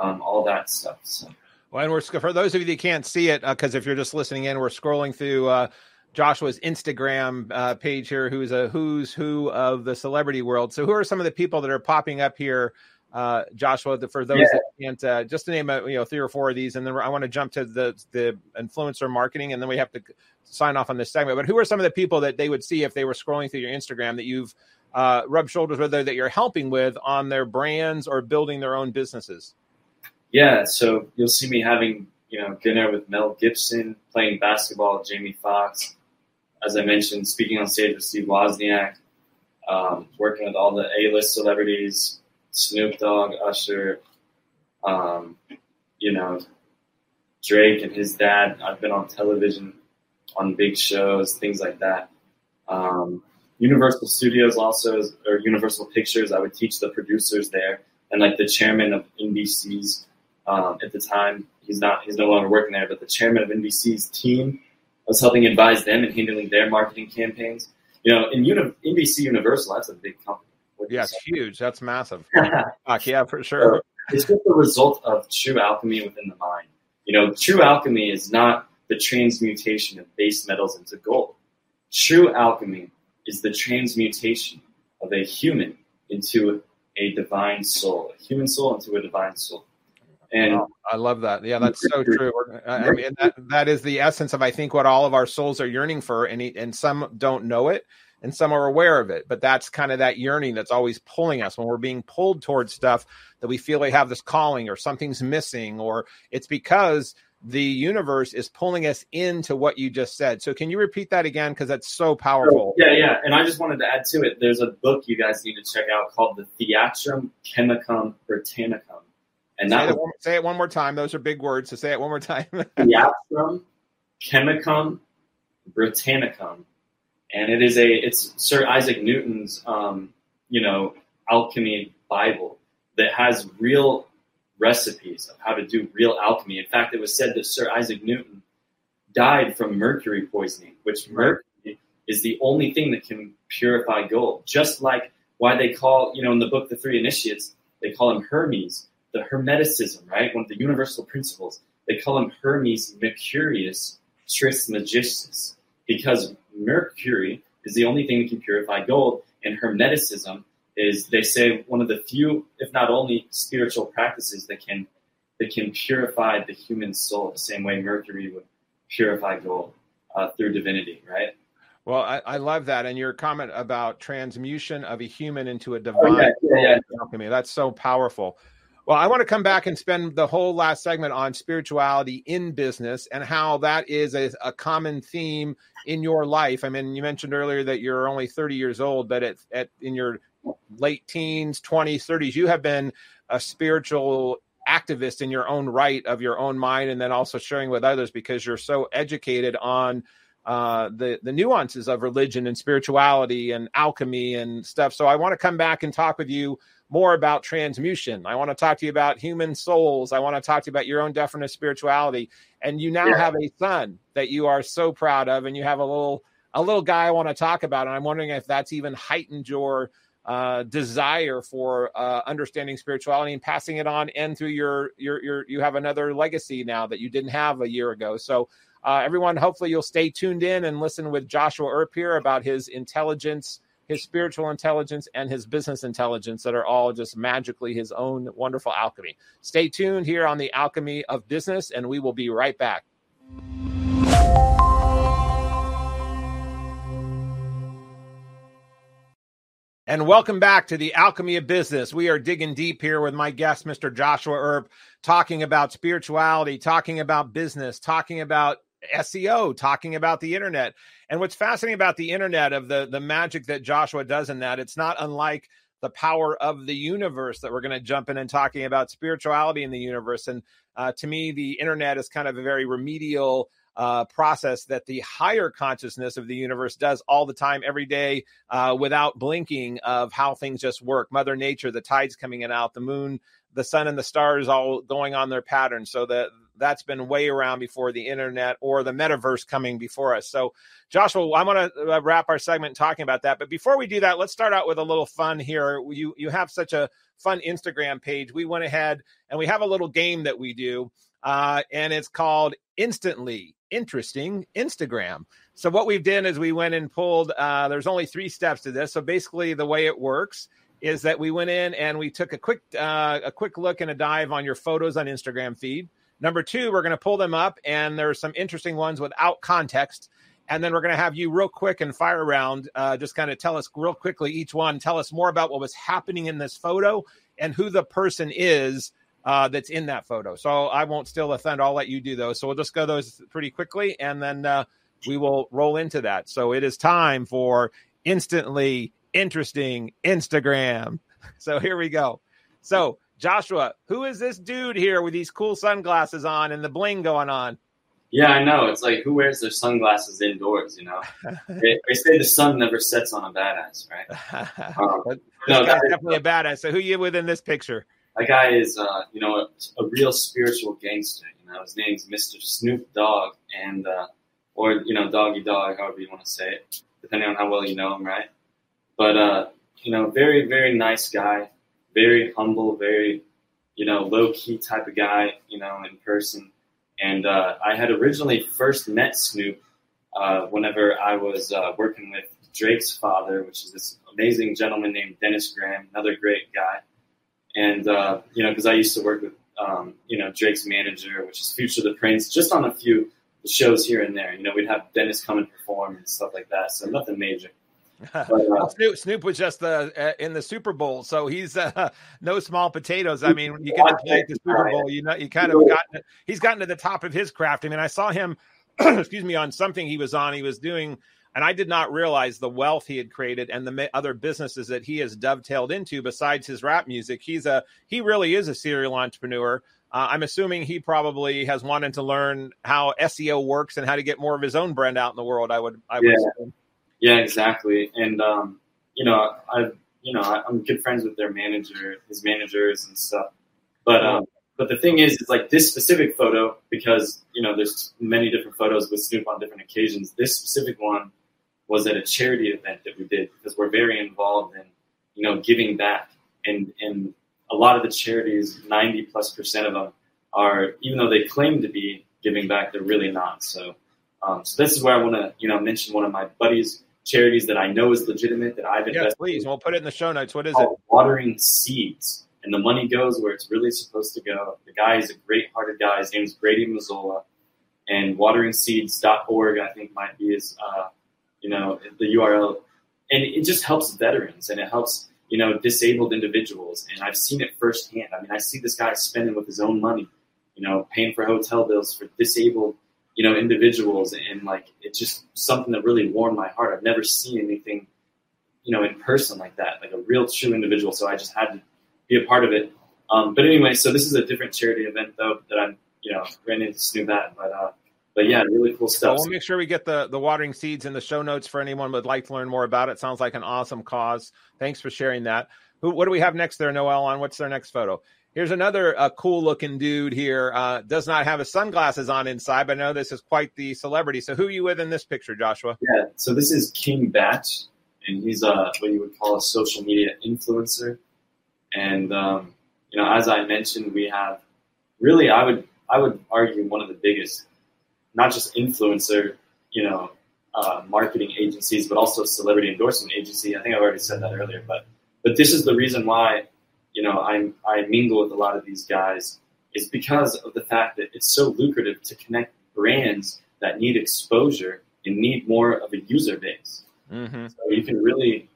um, all that stuff. So. Well, and we're for those of you that can't see it, because uh, if you're just listening in, we're scrolling through uh, Joshua's Instagram uh, page here, who's a who's who of the celebrity world. So, who are some of the people that are popping up here, uh, Joshua? For those yeah. that can't, uh, just to name a, you know three or four of these, and then I want to jump to the the influencer marketing, and then we have to sign off on this segment. But who are some of the people that they would see if they were scrolling through your Instagram that you've uh, rubbed shoulders with, or that you're helping with on their brands or building their own businesses? Yeah, so you'll see me having you know dinner with Mel Gibson, playing basketball with Jamie Foxx. As I mentioned, speaking on stage with Steve Wozniak, um, working with all the A-list celebrities, Snoop Dogg, Usher, um, you know, Drake and his dad. I've been on television, on big shows, things like that. Um, Universal Studios also, or Universal Pictures. I would teach the producers there, and like the chairman of NBC's um, at the time. He's not. He's no longer working there, but the chairman of NBC's team was helping advise them and handling their marketing campaigns. You know, in Uni- NBC Universal, that's a big company. Yeah, it's huge. That's massive. yeah, for sure. So it's just the result of true alchemy within the mind. You know, true alchemy is not the transmutation of base metals into gold. True alchemy is the transmutation of a human into a divine soul, a human soul into a divine soul. And wow, I love that. Yeah, that's so true. I mean, that, that is the essence of I think what all of our souls are yearning for, and and some don't know it, and some are aware of it. But that's kind of that yearning that's always pulling us when we're being pulled towards stuff that we feel we have this calling or something's missing, or it's because the universe is pulling us into what you just said. So can you repeat that again because that's so powerful? Yeah, yeah. And I just wanted to add to it. There's a book you guys need to check out called The Theatrum Chemicum Britannicum and say, it one, say it one more time. Those are big words. So say it one more time. Theatrum Chemicum Britannicum, and it is a it's Sir Isaac Newton's um, you know alchemy Bible that has real recipes of how to do real alchemy. In fact, it was said that Sir Isaac Newton died from mercury poisoning, which mercury is the only thing that can purify gold. Just like why they call you know in the book The Three Initiates they call him Hermes the Hermeticism, right? One of the universal principles. They call him Hermes Mercurius Trismegistus because Mercury is the only thing that can purify gold, and Hermeticism is, they say, one of the few, if not only, spiritual practices that can that can purify the human soul the same way Mercury would purify gold uh, through divinity, right? Well, I, I, love that, and your comment about transmutation of a human into a divine. Oh, yeah, yeah, yeah. That's so powerful. Well, I want to come back and spend the whole last segment on spirituality in business and how that is a, a, common theme in your life. I mean, you mentioned earlier that you're only 30 years old, but at, at in your late teens, 20s, 30s, you have been a spiritual activist in your own right of your own mind, and then also sharing with others because you're so educated on uh, the the nuances of religion and spirituality and alchemy and stuff. So I want to come back and talk with you more about transmutation. I want to talk to you about human souls. I want to talk to you about your own definition of spirituality. And you now yeah. have a son that you are so proud of, and you have a little a little guy I want to talk about. And I'm wondering if that's even heightened your uh, desire for uh, understanding spirituality and passing it on, and through your your your you have another legacy now that you didn't have a year ago. So. Uh, everyone, hopefully, you'll stay tuned in and listen with Joshua Earp here about his intelligence his spiritual intelligence, and his business intelligence that are all just magically his own wonderful alchemy. Stay tuned here on the Alchemy of Business, and we will be right back. And welcome back to the Alchemy of Business. We are digging deep here with my guest, Mr. Joshua Earp, talking about spirituality, talking about business, talking about SEO, talking about the internet. And what's fascinating about the internet of the the magic that Joshua does in that, it's not unlike the power of the universe that we're going to jump in and talking about spirituality in the universe. And uh, to me, the internet is kind of a very remedial uh, process that the higher consciousness of the universe does all the time, every day, uh, without blinking of how things just work. Mother Nature, the tides coming in out, the moon, the sun, and the stars all going on their pattern. So that that's been way around before the internet or the metaverse coming before us. So, Joshua, I want to uh, wrap our segment talking about that. But before we do that, let's start out with a little fun here. You you have such a fun Instagram page. We went ahead and we have a little game that we do, uh, and it's called Instantly Interesting Instagram. So what we've done is we went and pulled. Uh, there's only three steps to this. So basically, the way it works is that we went in and we took a quick uh, a quick look and a dive on your photos on Instagram feed. Number two, we're going to pull them up, and there's some interesting ones without context. And then we're going to have you real quick and fire around, uh, just kind of tell us real quickly each one, tell us more about what was happening in this photo and who the person is uh, that's in that photo. So I won't steal the thunder. I'll let you do those. So we'll just go those pretty quickly, and then uh, we will roll into that. So it is time for instantly interesting Instagram. So here we go. So Joshua, who is this dude here with these cool sunglasses on and the bling going on? Yeah, I know. It's like who wears their sunglasses indoors? You know, they, they, say the sun never sets on a badass, right? Um, no, guy's definitely a badass. So who you with in this picture? That guy is, uh, you know, a, a, real spiritual gangster. You know, his name's Mr. Snoop Dogg, and uh, or you know, Doggy Dog, however you want to say it, depending on how well you know him, right? But uh, you know, very very nice guy very humble, very, you know, low key type of guy, you know, in person. And uh, I had originally first met Snoop uh, whenever I was uh, working with Drake's father, which is this amazing gentleman named Dennis Graham, another great guy. And, uh, you know, because I used to work with, um, you know, Drake's manager, which is Future the Prince, just on a few shows here and there. You know, we'd have Dennis come and perform and stuff like that. So nothing major. But, uh, Snoop, Snoop was just uh, uh, in the Super Bowl, so he's uh, no small potatoes. I mean, you get to play the Super Bowl, you know, you kind of gotten he's gotten to the top of his craft. I mean, I saw him, excuse me, on something he was on. He was doing, and I did not realize the wealth he had created and the other businesses that he has dovetailed into besides his rap music. He's a he really is a serial entrepreneur. Uh, I'm assuming he probably has wanted to learn how SEO works and how to get more of his own brand out in the world. I would, I would. Yeah. Assume. Yeah, exactly. And um, you know, I you know I'm good friends with their manager, his managers and stuff. But um, but the thing is, it's like this specific photo because you know there's many different photos with Snoop on different occasions. This specific one was at a charity event that we did because we're very involved in you know giving back and and a lot of the charities, 90 plus percent of them are even though they claim to be giving back, they're really not. So um, so this is where I want to you know mention one of my buddies charities that I know is legitimate that I've invested. Yes, please. We'll put it in the show notes. What is it? Watering Seeds, and the money goes where it's really supposed to go. The guy is a great-hearted guy. His name is Grady Mazzola, and WateringSeeds.org I think might be his, uh, you know, the URL, and it just helps veterans and it helps you know disabled individuals. And I've seen it firsthand. I mean, I see this guy spending with his own money, you know, paying for hotel bills for disabled you know, individuals and like it's just something that really warmed my heart. I've never seen anything, you know, in person like that, like a real true individual. So I just had to be a part of it. Um, but anyway, so this is a different charity event though that I'm, you know, ran into Snoop at, but uh, but yeah, really cool stuff. we'll make sure we get the the watering seeds in the show notes for anyone would like to learn more about it. Sounds like an awesome cause. Thanks for sharing that. Who? What do we have next there, Noel? On what's their next photo? Here's another uh, cool looking dude here. Uh, does not have his sunglasses on inside, but I know this is quite the celebrity. So who are you with in this picture, Joshua? Yeah, so this is King Bach, and he's a what you would call a social media influencer. And um, you know, as I mentioned, we have really, I would I would argue one of the biggest, not just influencer, you know, uh, marketing agencies, but also celebrity endorsement agency. I think I've already said that earlier, but but this is the reason why you know, I, I mingle with a lot of these guys is because of the fact that it's so lucrative to connect brands that need exposure and need more of a user base. Mm-hmm. So you can really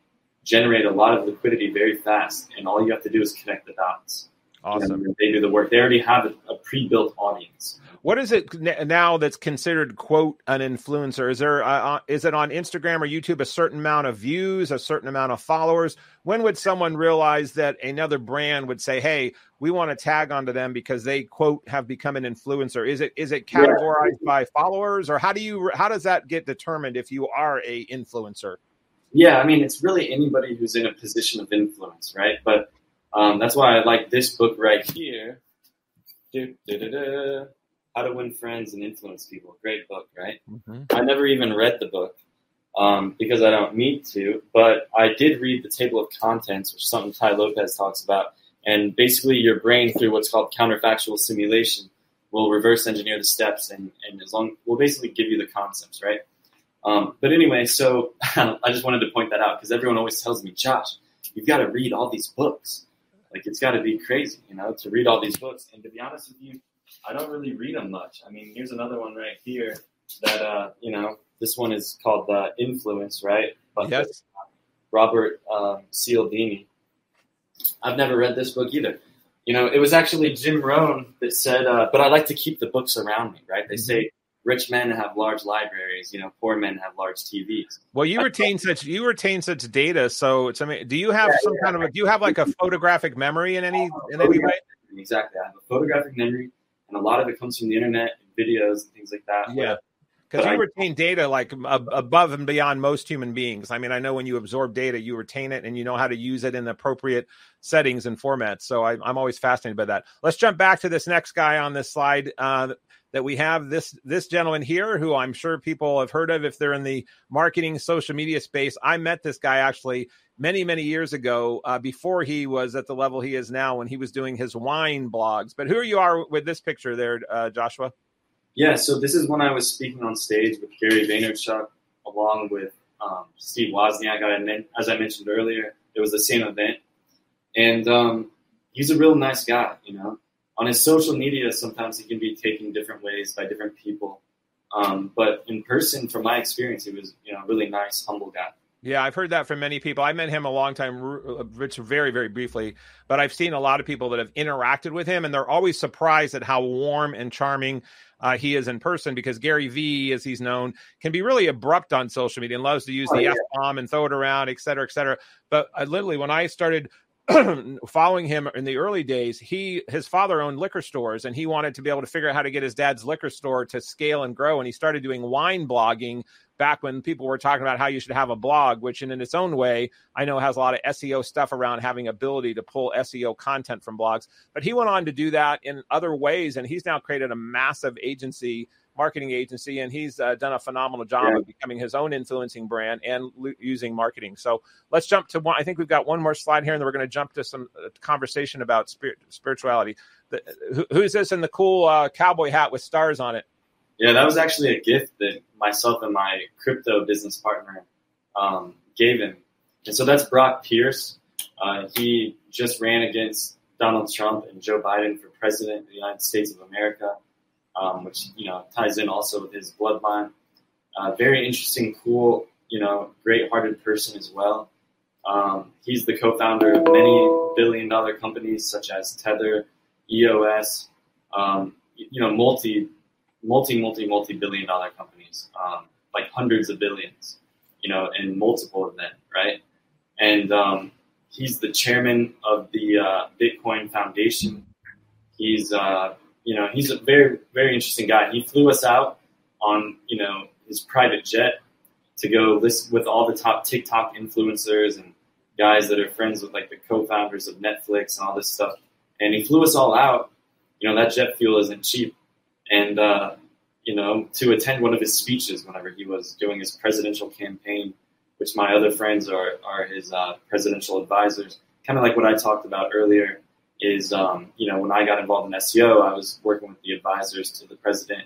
generate a lot of liquidity very fast, and all you have to do is connect the dots. Awesome. They do the work. They already have a, a pre-built audience. What is it now that's considered quote an influencer? Is there uh, uh, is it on Instagram or YouTube a certain amount of views, a certain amount of followers? When would someone realize that another brand would say, "Hey, we want to tag onto them because they quote have become an influencer"? Is it is it categorized yeah. by followers, or how do you how does that get determined if you are a influencer? Yeah, I mean, it's really anybody who's in a position of influence, right? But um, that's why I like this book right here. How to Win Friends and Influence People. Great book, right? Mm-hmm. I never even read the book um, because I don't need to, but I did read the table of contents, which is something Tai Lopez talks about. And basically, your brain, through what's called counterfactual simulation, will reverse engineer the steps and, and as long will basically give you the concepts, right? Um, but anyway, so I just wanted to point that out because everyone always tells me, Josh, you've got to read all these books. Like it's got to be crazy, you know, to read all these books. And to be honest with you, I don't really read them much. I mean, here's another one right here that uh, you know, this one is called uh, Influence, right? But yes. Robert um, Cialdini. I've never read this book either. You know, it was actually Jim Rohn that said, uh, "But I like to keep the books around me." Right? They mm-hmm. say rich men have large libraries. You know, poor men have large TVs. Well, you retain such you retain such data. So, it's, I mean, do you have yeah, some yeah, kind of a, do you have like a photographic memory in any in any way? Exactly. I have a photographic memory and a lot of it comes from the internet and videos and things like that. Yeah. Because you I, retain data like above and beyond most human beings. I mean, I know when you absorb data, you retain it and you know how to use it in appropriate settings and formats. So I, am always fascinated by that. Let's jump back to this next guy on this slide. Uh, that we have this this gentleman here who I'm sure people have heard of if they're in the marketing social media space. I met this guy actually many many years ago uh, before he was at the level he is now when he was doing his wine blogs. But who you are with this picture there, uh, Joshua? Yeah, so this is when I was speaking on stage with Gary Vaynerchuk along with um, Steve Wozniak. I, as I mentioned earlier, it was the same event, and um, he's a real nice guy, you know on his social media, sometimes he can be taken different ways by different people. Um, but in person, from my experience, he was you know a really nice, humble guy. Yeah, I've heard that from many people. I met him a long time, Rich, very, very briefly, but I've seen a lot of people that have interacted with him, and they're always surprised at how warm and charming uh, he is in person. Because Gary V, as he's known, can be really abrupt on social media and loves to use oh, the yeah. f bomb and throw it around, et cetera, et cetera. But I, literally, when I started following him in the early days, he his father owned liquor stores and he wanted to be able to figure out how to get his dad's liquor store to scale and grow. And he started doing wine blogging back when people were talking about how you should have a blog, which in, in its own way, I know has a lot of SEO stuff around having ability to pull SEO content from blogs. But he went on to do that in other ways, and he's now created a massive agency marketing agency, and he's uh, done a phenomenal job yeah. of becoming his own influencing brand and lo- using marketing. So let's jump to one. I think we've got one more slide here, and then we're going to jump to some uh, conversation about spirit, spirituality. The, who, who is this in the cool uh, cowboy hat with stars on it? Yeah, that was actually a gift that myself and my crypto business partner um, gave him. And so that's Brock Pierce. Uh, he just ran against Donald Trump and Joe Biden for president of the United States of America um, which you know ties in also with his bloodline. Uh, very interesting, cool, you know, great-hearted person as well. Um, he's the co-founder of many billion-dollar companies such as Tether, EOS, um, you know, multi, multi, multi, multi-billion-dollar companies, um, like hundreds of billions, you know, and multiple of them, right? And um, he's the chairman of the uh, Bitcoin Foundation. He's uh, you know, he's a very, very interesting guy. He flew us out on, you know, his private jet to go list with all the top TikTok influencers and guys that are friends with like the co-founders of Netflix and all this stuff. And he flew us all out. You know, that jet fuel isn't cheap. And, uh, you know, to attend one of his speeches whenever he was doing his presidential campaign, which my other friends are, are his uh, presidential advisors. Kind of like what I talked about earlier is, um, you know, when I got involved in SEO, I was working with the advisors to the president.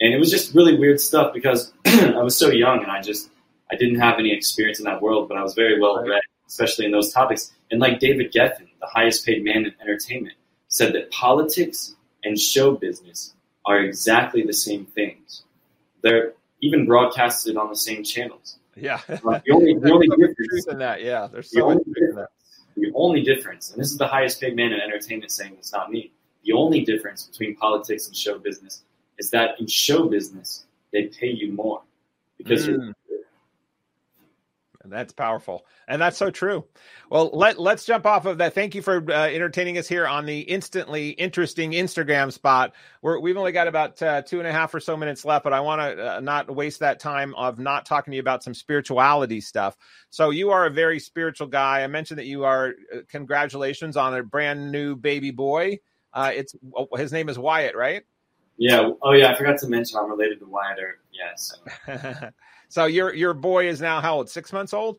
And it was just really weird stuff because I was so young and I just, I didn't have any experience in that world, but I was very well read especially in those topics. And like David Geffen, the highest paid man in entertainment, said that politics and show business are exactly the same things. They're even broadcasted on the same channels. Yeah. Uh, the only, the only difference in that, yeah, there's so the only, difference, the only difference, and this is the highest paid man in entertainment saying it's not me. The only difference between politics and show business is that in show business they pay you more because mm. you're that's powerful. And that's so true. Well, let, let's jump off of that. Thank you for uh, entertaining us here on the instantly interesting Instagram spot. We're, we've only got about uh, two and a half or so minutes left, but I want to uh, not waste that time of not talking to you about some spirituality stuff. So, you are a very spiritual guy. I mentioned that you are, uh, congratulations on a brand new baby boy. Uh, it's oh, his name is Wyatt, right? Yeah. Oh, yeah. I forgot to mention I'm related to Wyatt. Or yeah. So. So your your boy is now how old? Six months old.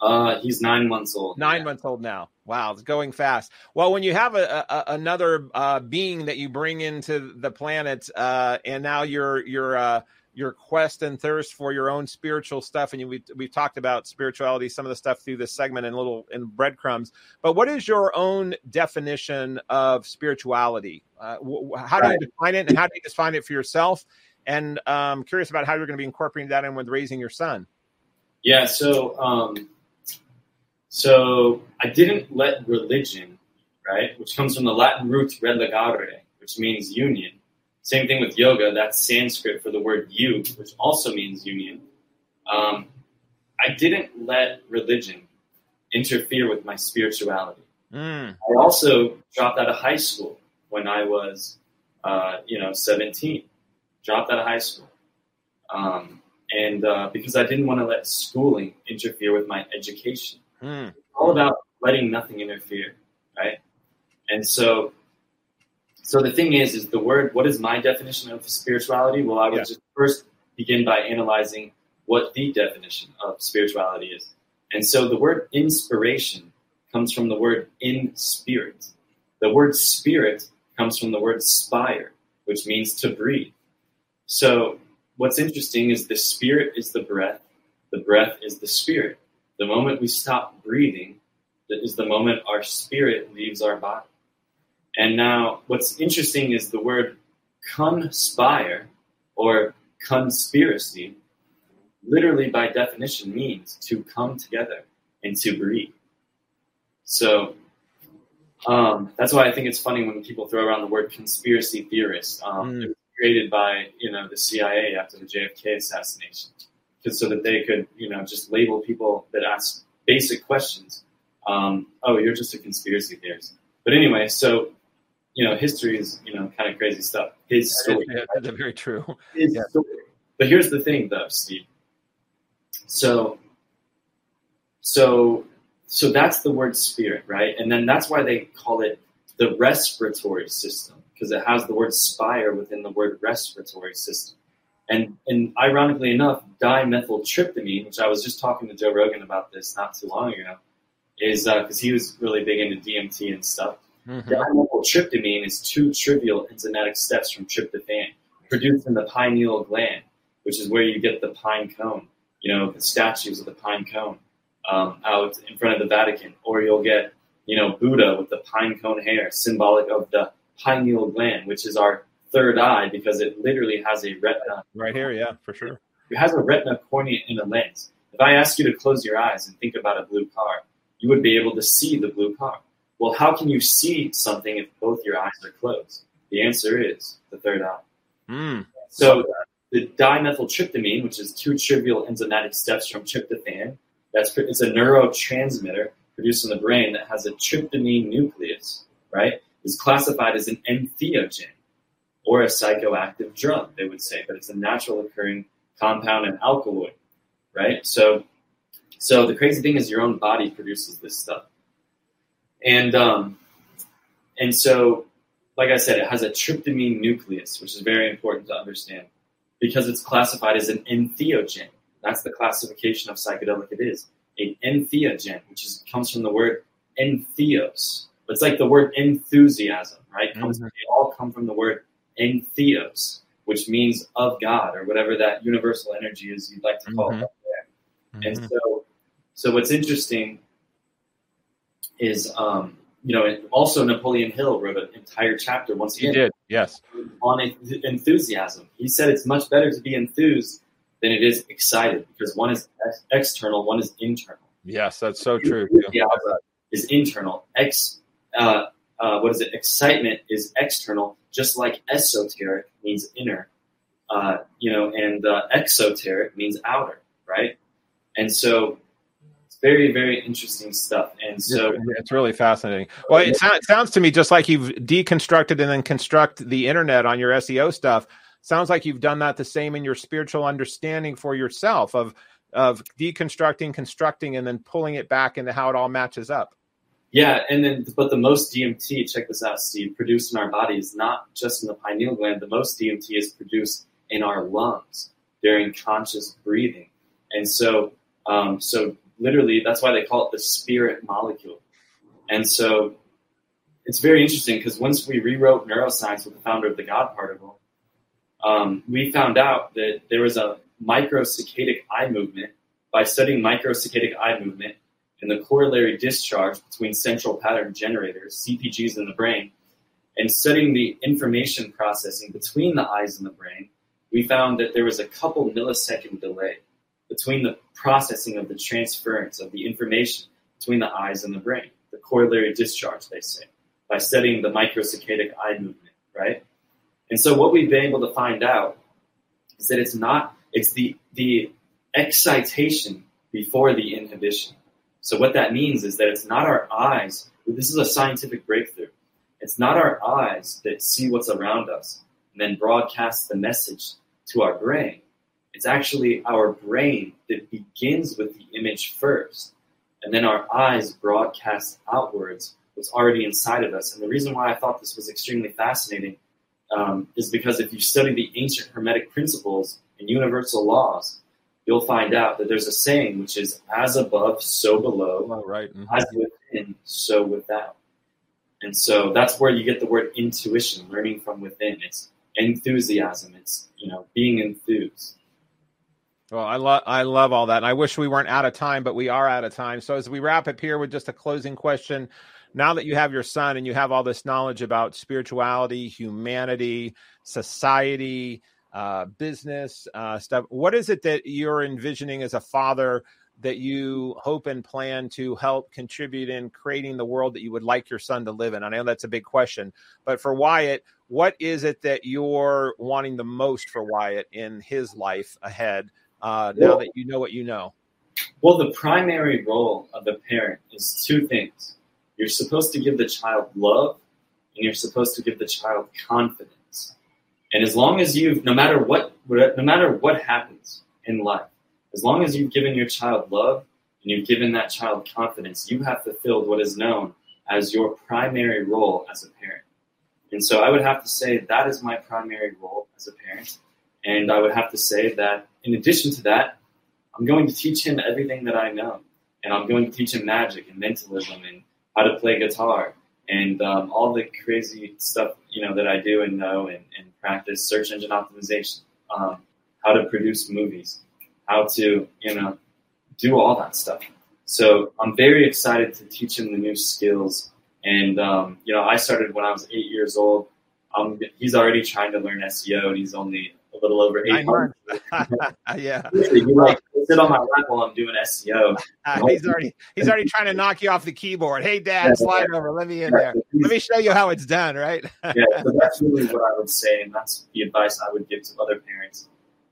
Uh, he's nine months old. Nine yeah. months old now. Wow, it's going fast. Well, when you have a, a another uh, being that you bring into the planet, uh, and now your your uh, your quest and thirst for your own spiritual stuff, and you, we we've talked about spirituality, some of the stuff through this segment in little in breadcrumbs. But what is your own definition of spirituality? Uh, how do you define it, and how do you define it for yourself? And I'm um, curious about how you're going to be incorporating that in with raising your son. Yeah, so um, so I didn't let religion, right, which comes from the Latin root religare, which means union. Same thing with yoga. That's Sanskrit for the word "you," which also means union. Um, I didn't let religion interfere with my spirituality. Mm. I also dropped out of high school when I was, uh, you know, 17 dropped out of high school. Um, and uh, because I didn't want to let schooling interfere with my education. Mm. all about letting nothing interfere, right? And so, so the thing is, is the word. What is my definition of spirituality? Well, I would yeah. just first begin by analyzing what the definition of spirituality is. And so, the word inspiration comes from the word in spirit. The word spirit comes from the word spire, which means to breathe. So, what's interesting is the spirit is the breath, the breath is the spirit. The moment we stop breathing, that is the moment our spirit leaves our body. And now, what's interesting is the word conspire or conspiracy, literally by definition, means to come together and to breathe. So, um, that's why I think it's funny when people throw around the word conspiracy theorist. Um, mm created by you know the CIA after the JFK assassination, just so that they could you know just label people that ask basic questions. Um, oh, you're just a conspiracy theorist. But anyway, so you know, history is you know kind of crazy stuff. His story, yeah, that's very true. His yeah. story. But here's the thing, though, Steve. So, so, so that's the word spirit, right? And then that's why they call it the respiratory system because it has the word spire within the word respiratory system. And, and ironically enough, dimethyltryptamine, which I was just talking to Joe Rogan about this not too long ago, is because uh, he was really big into DMT and stuff. Mm-hmm. Dimethyltryptamine is two trivial enzymatic steps from tryptophan, produced in the pineal gland, which is where you get the pine cone, you know, the statues of the pine cone um, out in front of the Vatican. Or you'll get, you know, Buddha with the pine cone hair, symbolic of the pineal gland, which is our third eye because it literally has a retina. Right here, yeah, for sure. It has a retina, cornea, and a lens. If I ask you to close your eyes and think about a blue car, you would be able to see the blue car. Well, how can you see something if both your eyes are closed? The answer is the third eye. Mm. So the dimethyltryptamine, which is two trivial enzymatic steps from tryptophan, that's it's a neurotransmitter produced in the brain that has a tryptamine nucleus, right? Is classified as an entheogen or a psychoactive drug, they would say, but it's a natural occurring compound and alkaloid, right? So, So the crazy thing is, your own body produces this stuff, and um, and so, like I said, it has a tryptamine nucleus, which is very important to understand because it's classified as an entheogen. That's the classification of psychedelic it is. An entheogen, which is, comes from the word entheos. It's like the word enthusiasm, right? Comes, mm-hmm. They all come from the word entheos, which means of God or whatever that universal energy is you'd like to call mm-hmm. it. Mm-hmm. And so, so what's interesting is, um, you know, also Napoleon Hill wrote an entire chapter once again. He did, yes, on enthusiasm. He said it's much better to be enthused than it is excited because one is ex- external, one is internal. Yes, that's so true. Enthusiasm is internal. Ex, uh, uh, what is it? Excitement is external, just like esoteric means inner, uh, you know, and uh, exoteric means outer, right? And so it's very, very interesting stuff. And so it's really fascinating. Well, it, sounds, it sounds to me just like you've deconstructed and then construct the internet on your SEO stuff. Sounds like you've done that the same in your spiritual understanding for yourself of of deconstructing, constructing, and then pulling it back into how it all matches up. Yeah, and then but the most DMT, check this out, Steve, produced in our body is not just in the pineal gland. The most DMT is produced in our lungs during conscious breathing, and so um, so literally, that's why they call it the spirit molecule. And so it's very interesting because once we rewrote neuroscience with the founder of the God particle, um, we found out that there was a microsaccadic eye movement. By studying microsaccadic eye movement and the corollary discharge between central pattern generators, CPGs in the brain, and studying the information processing between the eyes and the brain, we found that there was a couple millisecond delay between the processing of the transference of the information between the eyes and the brain, the corollary discharge, they say, by studying the microsaccadic eye movement, right? And so what we've been able to find out is that it's not, it's the, the excitation before the inhibition. So what that means is that it's not our eyes, this is a scientific breakthrough. It's not our eyes that see what's around us and then broadcast the message to our brain. It's actually our brain that begins with the image first, and then our eyes broadcast outwards what's already inside of us. And the reason why I thought this was extremely fascinating um, is because if you study the ancient Hermetic principles and universal laws, you'll find out that there's a saying which is as above, so below, oh, right. Mm-hmm. as within, so without. And so that's where you get the word intuition, learning from within. It's enthusiasm. It's you know being enthused. Well, I love I love all that, and I wish we weren't out of time, but we are out of time. So as we wrap up here with just a closing question, now that you have your son and you have all this knowledge about spirituality, humanity, society, uh, business uh, stuff, what is it that you're envisioning as a father that you hope and plan to help contribute in creating the world that you would like your son to live in? I know that's a big question, but for Wyatt, what is it that you're wanting the most for Wyatt in his life ahead? uh, now well, that you know what you know? Well, the primary role of the parent is two things. You're supposed to give the child love, and you're supposed to give the child confidence. And as long as you've, no matter what, no matter what happens in life, as long as you've given your child love and you've given that child confidence, you have fulfilled what is known as your primary role as a parent. And so I would have to say that is my primary role as a parent. And I would have to say that in addition to that, I'm going to teach him everything that I know. And I'm going to teach him magic and mentalism and how to play guitar and um, all the crazy stuff, you know, that I do and know and, and practice search engine optimization, um, how to produce movies, how to, you know, do all that stuff. So I'm very excited to teach him the new skills. And, um, you know, I started when I was eight years old. Um, he's already trying to learn SEO and he's only little over eight months. yeah. You like sit on my lap while I'm doing SEO. Uh, he's already he's already trying to knock you off the keyboard. Hey, Dad, yeah, slide yeah. over. Let me in there. Let me show you how it's done. Right. yeah. So that's really what I would say, and that's the advice I would give to other parents.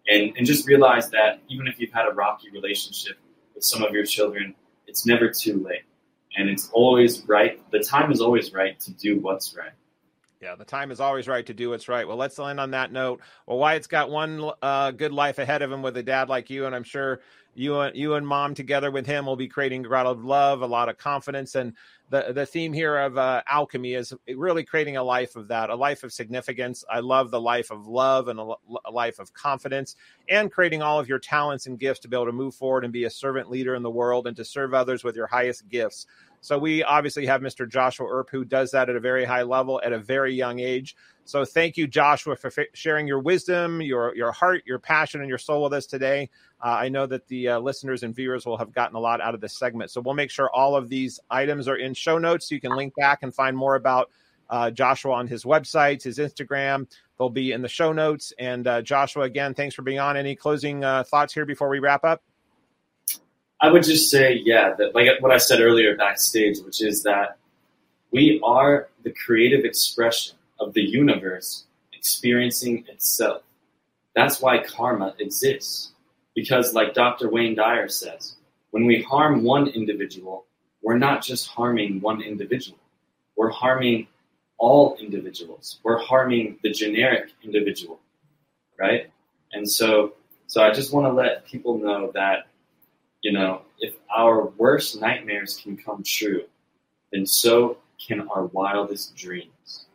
And and just realize that even if you've had a rocky relationship with some of your children, it's never too late, and it's always right. The time is always right to do what's right. Yeah, the time is always right to do what's right. Well, let's end on that note. Well, Wyatt's got one uh, good life ahead of him with a dad like you, and I'm sure you and you and mom together with him will be creating a lot of love, a lot of confidence, and the the theme here of uh, alchemy is really creating a life of that, a life of significance. I love the life of love and a, a life of confidence, and creating all of your talents and gifts to be able to move forward and be a servant leader in the world and to serve others with your highest gifts. So we obviously have Mr. Joshua Earp who does that at a very high level at a very young age. So thank you, Joshua, for f- sharing your wisdom, your your heart, your passion, and your soul with us today. Uh, I know that the uh, listeners and viewers will have gotten a lot out of this segment. So we'll make sure all of these items are in show notes. So you can link back and find more about uh, Joshua on his websites, his Instagram. They'll be in the show notes. And uh, Joshua, again, thanks for being on. Any closing uh, thoughts here before we wrap up? I would just say, yeah, that like what I said earlier backstage, which is that we are the creative expression of the universe experiencing itself. That's why karma exists. Because, like Dr. Wayne Dyer says, when we harm one individual, we're not just harming one individual, we're harming all individuals. We're harming the generic individual, right? And so, so I just want to let people know that you know, if our worst nightmares can come true, then so can our wildest dreams.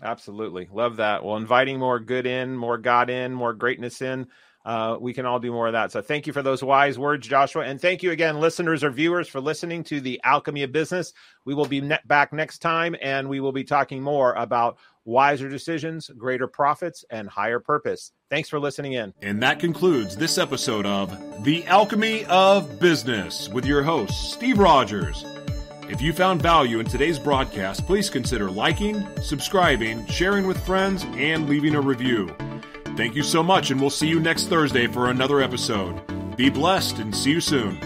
Absolutely. Love that. Well, inviting more good in, more God in, more greatness in. Uh, we can all do more of that. So thank you for those wise words, Joshua. And thank you again, listeners or viewers, for listening to the Alchemy of Business. We will be ne- back next time and we will be talking more about wiser decisions, greater profits, and higher purpose. Thanks for listening in. And that concludes this episode of The Alchemy of Business with your host, Steve Rodgers. If you found value in today's broadcast, please consider liking, subscribing, sharing with friends, and leaving a review. Thank you so much, and we'll see you next Thursday for another episode. Be blessed and see you soon.